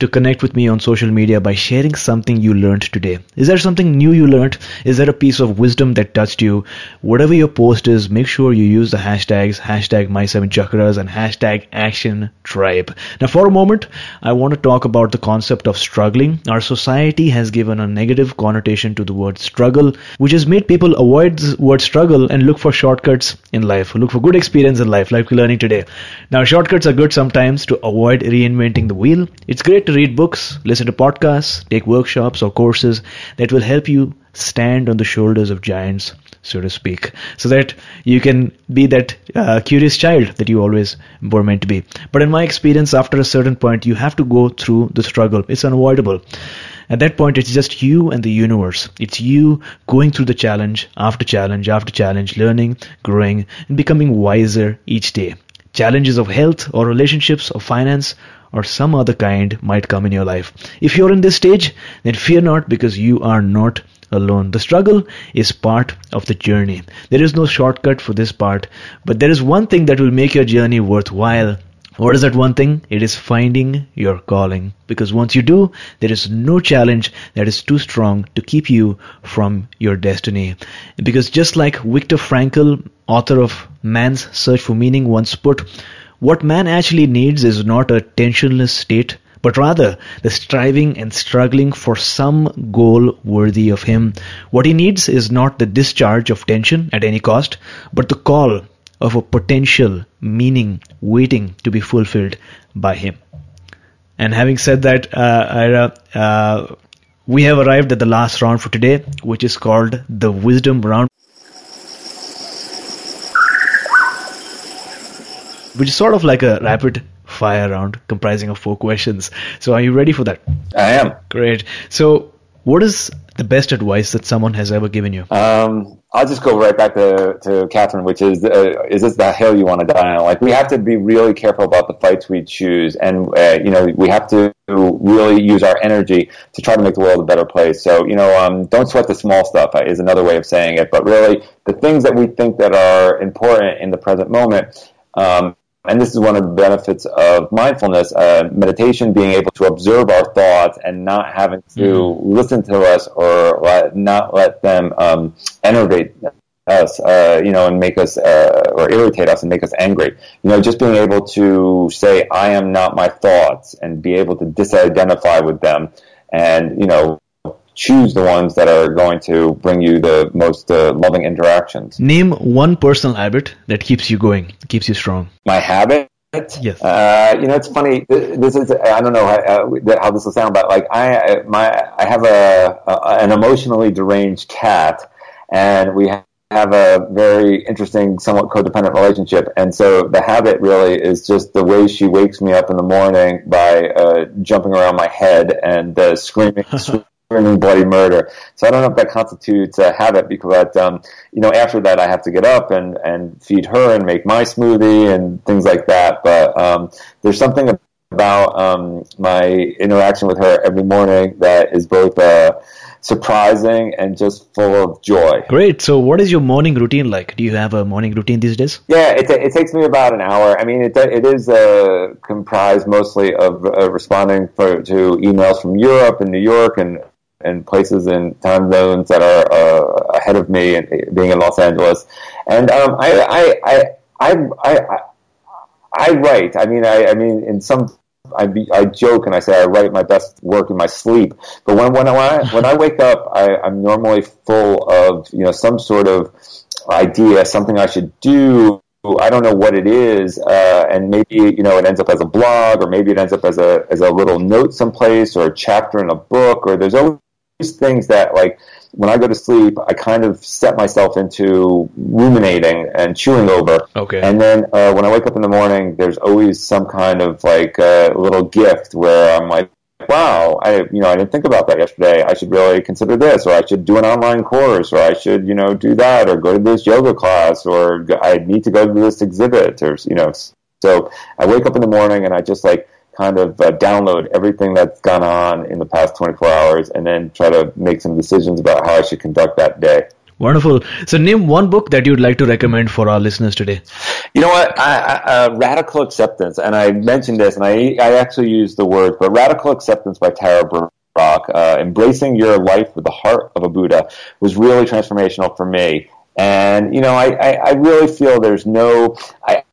to connect with me on social media by sharing something you learned today. Is there something new you learned? Is there a piece of wisdom that touched you? Whatever your post is, make sure you use the hashtags, hashtag my seven chakras and hashtag action tribe. Now, for a moment, I want to talk about the concept of struggling. Our society has given a negative connotation to the word struggle, which has made people avoid the word struggle and look for shortcuts in life, look for good experience in life, like we're learning today. Now, shortcuts are good sometimes to avoid reinventing the wheel. It's great to read books, listen to podcasts, take workshops or courses that will help you stand on the shoulders of giants, so to speak, so that you can be that uh, curious child that you always were meant to be. But in my experience, after a certain point, you have to go through the struggle. It's unavoidable. At that point, it's just you and the universe. It's you going through the challenge after challenge after challenge, learning, growing, and becoming wiser each day. Challenges of health or relationships or finance or some other kind might come in your life. If you're in this stage, then fear not because you are not alone. The struggle is part of the journey. There is no shortcut for this part, but there is one thing that will make your journey worthwhile. What is that one thing? It is finding your calling. Because once you do, there is no challenge that is too strong to keep you from your destiny. Because just like Viktor Frankl, author of Man's Search for Meaning, once put, what man actually needs is not a tensionless state, but rather the striving and struggling for some goal worthy of him. What he needs is not the discharge of tension at any cost, but the call of a potential meaning waiting to be fulfilled by him. And having said that, uh, Ira, uh, we have arrived at the last round for today, which is called the Wisdom Round. Which is sort of like a rapid fire round comprising of four questions. So, are you ready for that? I am. Great. So, what is the best advice that someone has ever given you? Um, I'll just go right back to, to Katherine, which is, uh, is this the hill you want to die on? Like, we have to be really careful about the fights we choose. And, uh, you know, we have to really use our energy to try to make the world a better place. So, you know, um, don't sweat the small stuff uh, is another way of saying it. But really, the things that we think that are important in the present moment, um, and this is one of the benefits of mindfulness, uh, meditation, being able to observe our thoughts and not having to mm-hmm. listen to us or let, not let them um, enervate us, uh, you know, and make us uh, or irritate us and make us angry. You know, just being able to say, "I am not my thoughts," and be able to disidentify with them, and you know, choose the ones that are going to bring you the most uh, loving interactions. Name one personal habit that keeps you going, keeps you strong. My habit? Yes. Uh, you know, it's funny. This is I don't know how, uh, how this will sound, but like I my I have a, a an emotionally deranged cat, and we have a very interesting, somewhat codependent relationship. And so the habit really is just the way she wakes me up in the morning by uh, jumping around my head and uh, screaming, bloody murder. So I don't know if that constitutes a habit because, um, you know, after that I have to get up and, and feed her and make my smoothie and things like that. But um, there's something about um, my interaction with her every morning that is both uh, surprising and just full of joy. Great. So, what is your morning routine like? Do you have a morning routine these days? Yeah, it, it takes me about an hour. I mean, it, it is uh, comprised mostly of uh, responding for, to emails from Europe and New York and and places and time zones that are uh, ahead of me and being in Los Angeles. And um, I, I, I, I, I, I write. I mean, I, I mean, in some I, be, I joke and I say I write my best work in my sleep. But when when I when I wake up, I, I'm normally full of you know some sort of idea, something I should do. I don't know what it is, uh, and maybe you know it ends up as a blog, or maybe it ends up as a as a little note someplace, or a chapter in a book, or there's always things that like when I go to sleep, I kind of set myself into ruminating and chewing over. Okay. And then uh, when I wake up in the morning, there's always some kind of like a uh, little gift where I'm like, wow, I you know I didn't think about that yesterday. I should really consider this, or I should do an online course, or I should you know do that, or go to this yoga class, or I need to go to this exhibit, or you know. So I wake up in the morning and I just like kind of uh, download everything that's gone on in the past 24 hours and then try to make some decisions about how I should conduct that day. Wonderful. So, name one book that you'd like to recommend for our listeners today. You know what? I, I, uh, radical acceptance, and I mentioned this, and I, I actually used the word, but radical acceptance by Tara Brach, uh, embracing your life with the heart of a Buddha, was really transformational for me. And you know, I, I, I really feel there's no. I,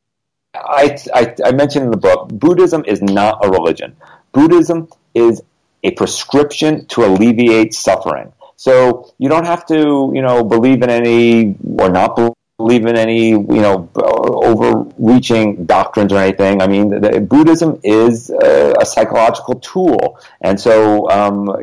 I, I, I mentioned in the book, Buddhism is not a religion. Buddhism is a prescription to alleviate suffering. So you don't have to, you know, believe in any or not believe in any, you know, overreaching doctrines or anything. I mean, the, Buddhism is a, a, psychological tool, and so um,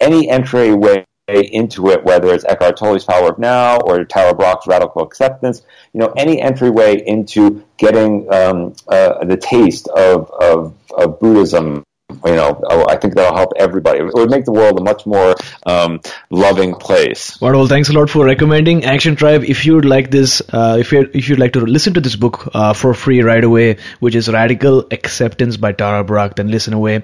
any entryway into it, whether it's Eckhart Tolle's Power of Now or Tara Brach's Radical Acceptance, you know, any entryway into getting um, uh, the taste of, of, of Buddhism you know, oh, I think that'll help everybody. It would make the world a much more um, loving place. Wonderful. Thanks a lot for recommending Action Tribe. If you'd like this, uh, if you if you'd like to listen to this book uh, for free right away, which is Radical Acceptance by Tara Brach, then listen away.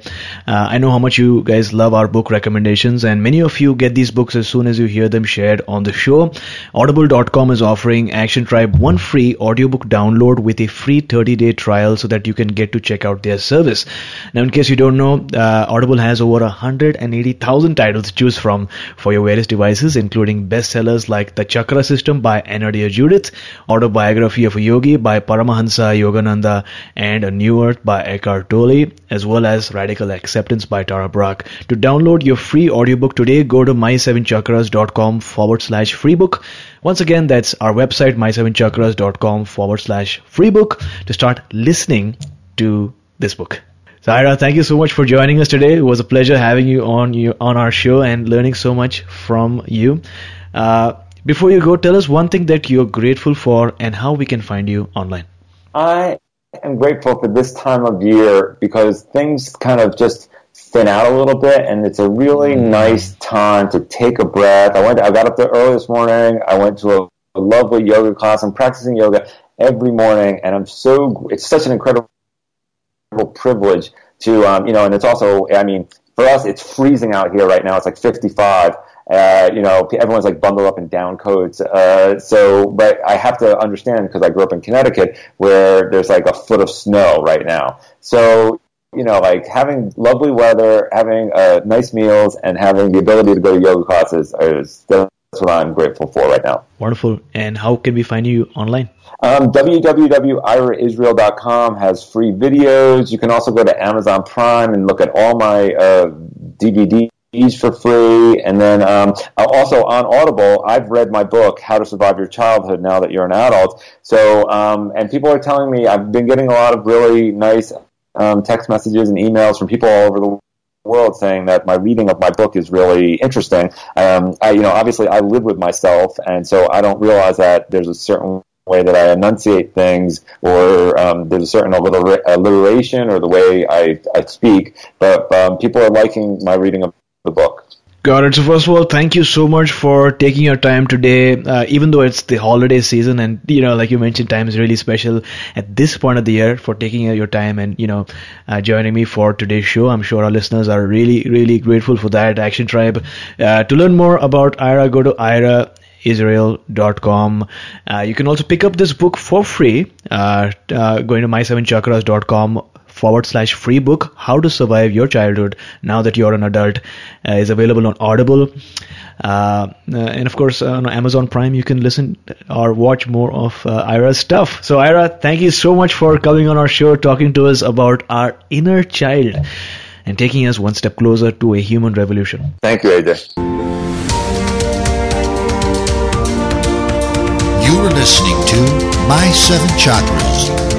Uh, I know how much you guys love our book recommendations, and many of you get these books as soon as you hear them shared on the show. Audible.com is offering Action Tribe one free audiobook download with a free 30-day trial, so that you can get to check out their service. Now, in case you don't know, uh, Audible has over 180,000 titles to choose from for your various devices, including bestsellers like The Chakra System by Anodea Judith, Autobiography of a Yogi by Paramahansa Yogananda, and A New Earth by Eckhart Tolle, as well as Radical Acceptance by Tara Brach. To download your free audiobook today, go to my7chakras.com forward slash free book. Once again, that's our website, my7chakras.com forward slash free book to start listening to this book. Zaira, thank you so much for joining us today. It was a pleasure having you on you on our show and learning so much from you. Uh, before you go, tell us one thing that you're grateful for and how we can find you online. I am grateful for this time of year because things kind of just thin out a little bit, and it's a really mm. nice time to take a breath. I went. I got up there early this morning. I went to a, a lovely yoga class. I'm practicing yoga every morning, and I'm so. It's such an incredible privilege to, um, you know, and it's also, I mean, for us, it's freezing out here right now. It's like 55. Uh, you know, everyone's like bundled up in down coats. Uh, so, but I have to understand because I grew up in Connecticut where there's like a foot of snow right now. So, you know, like having lovely weather, having uh, nice meals, and having the ability to go to yoga classes is that's what I'm grateful for right now. Wonderful. And how can we find you online? Um, www.iraisrael.com has free videos. You can also go to Amazon Prime and look at all my uh, DVDs for free. And then um, also on Audible, I've read my book, How to Survive Your Childhood Now That You're an Adult. So, um, and people are telling me I've been getting a lot of really nice um, text messages and emails from people all over the world saying that my reading of my book is really interesting. Um, I, you know, obviously I live with myself, and so I don't realize that there's a certain way that I enunciate things, or um, there's a certain alliteration or the way I, I speak. But um, people are liking my reading of the book. Got it. So first of all, thank you so much for taking your time today. Uh, even though it's the holiday season, and you know, like you mentioned, time is really special at this point of the year for taking your time and you know, uh, joining me for today's show. I'm sure our listeners are really, really grateful for that. Action Tribe. Uh, to learn more about Ira, go to Ira israel.com. Uh, you can also pick up this book for free uh, uh, going to my7chakras.com forward slash free book how to survive your childhood now that you're an adult uh, is available on audible. Uh, and of course on amazon prime you can listen or watch more of uh, ira's stuff. So ira thank you so much for coming on our show talking to us about our inner child and taking us one step closer to a human revolution. Thank you aj you are listening to my seven chakras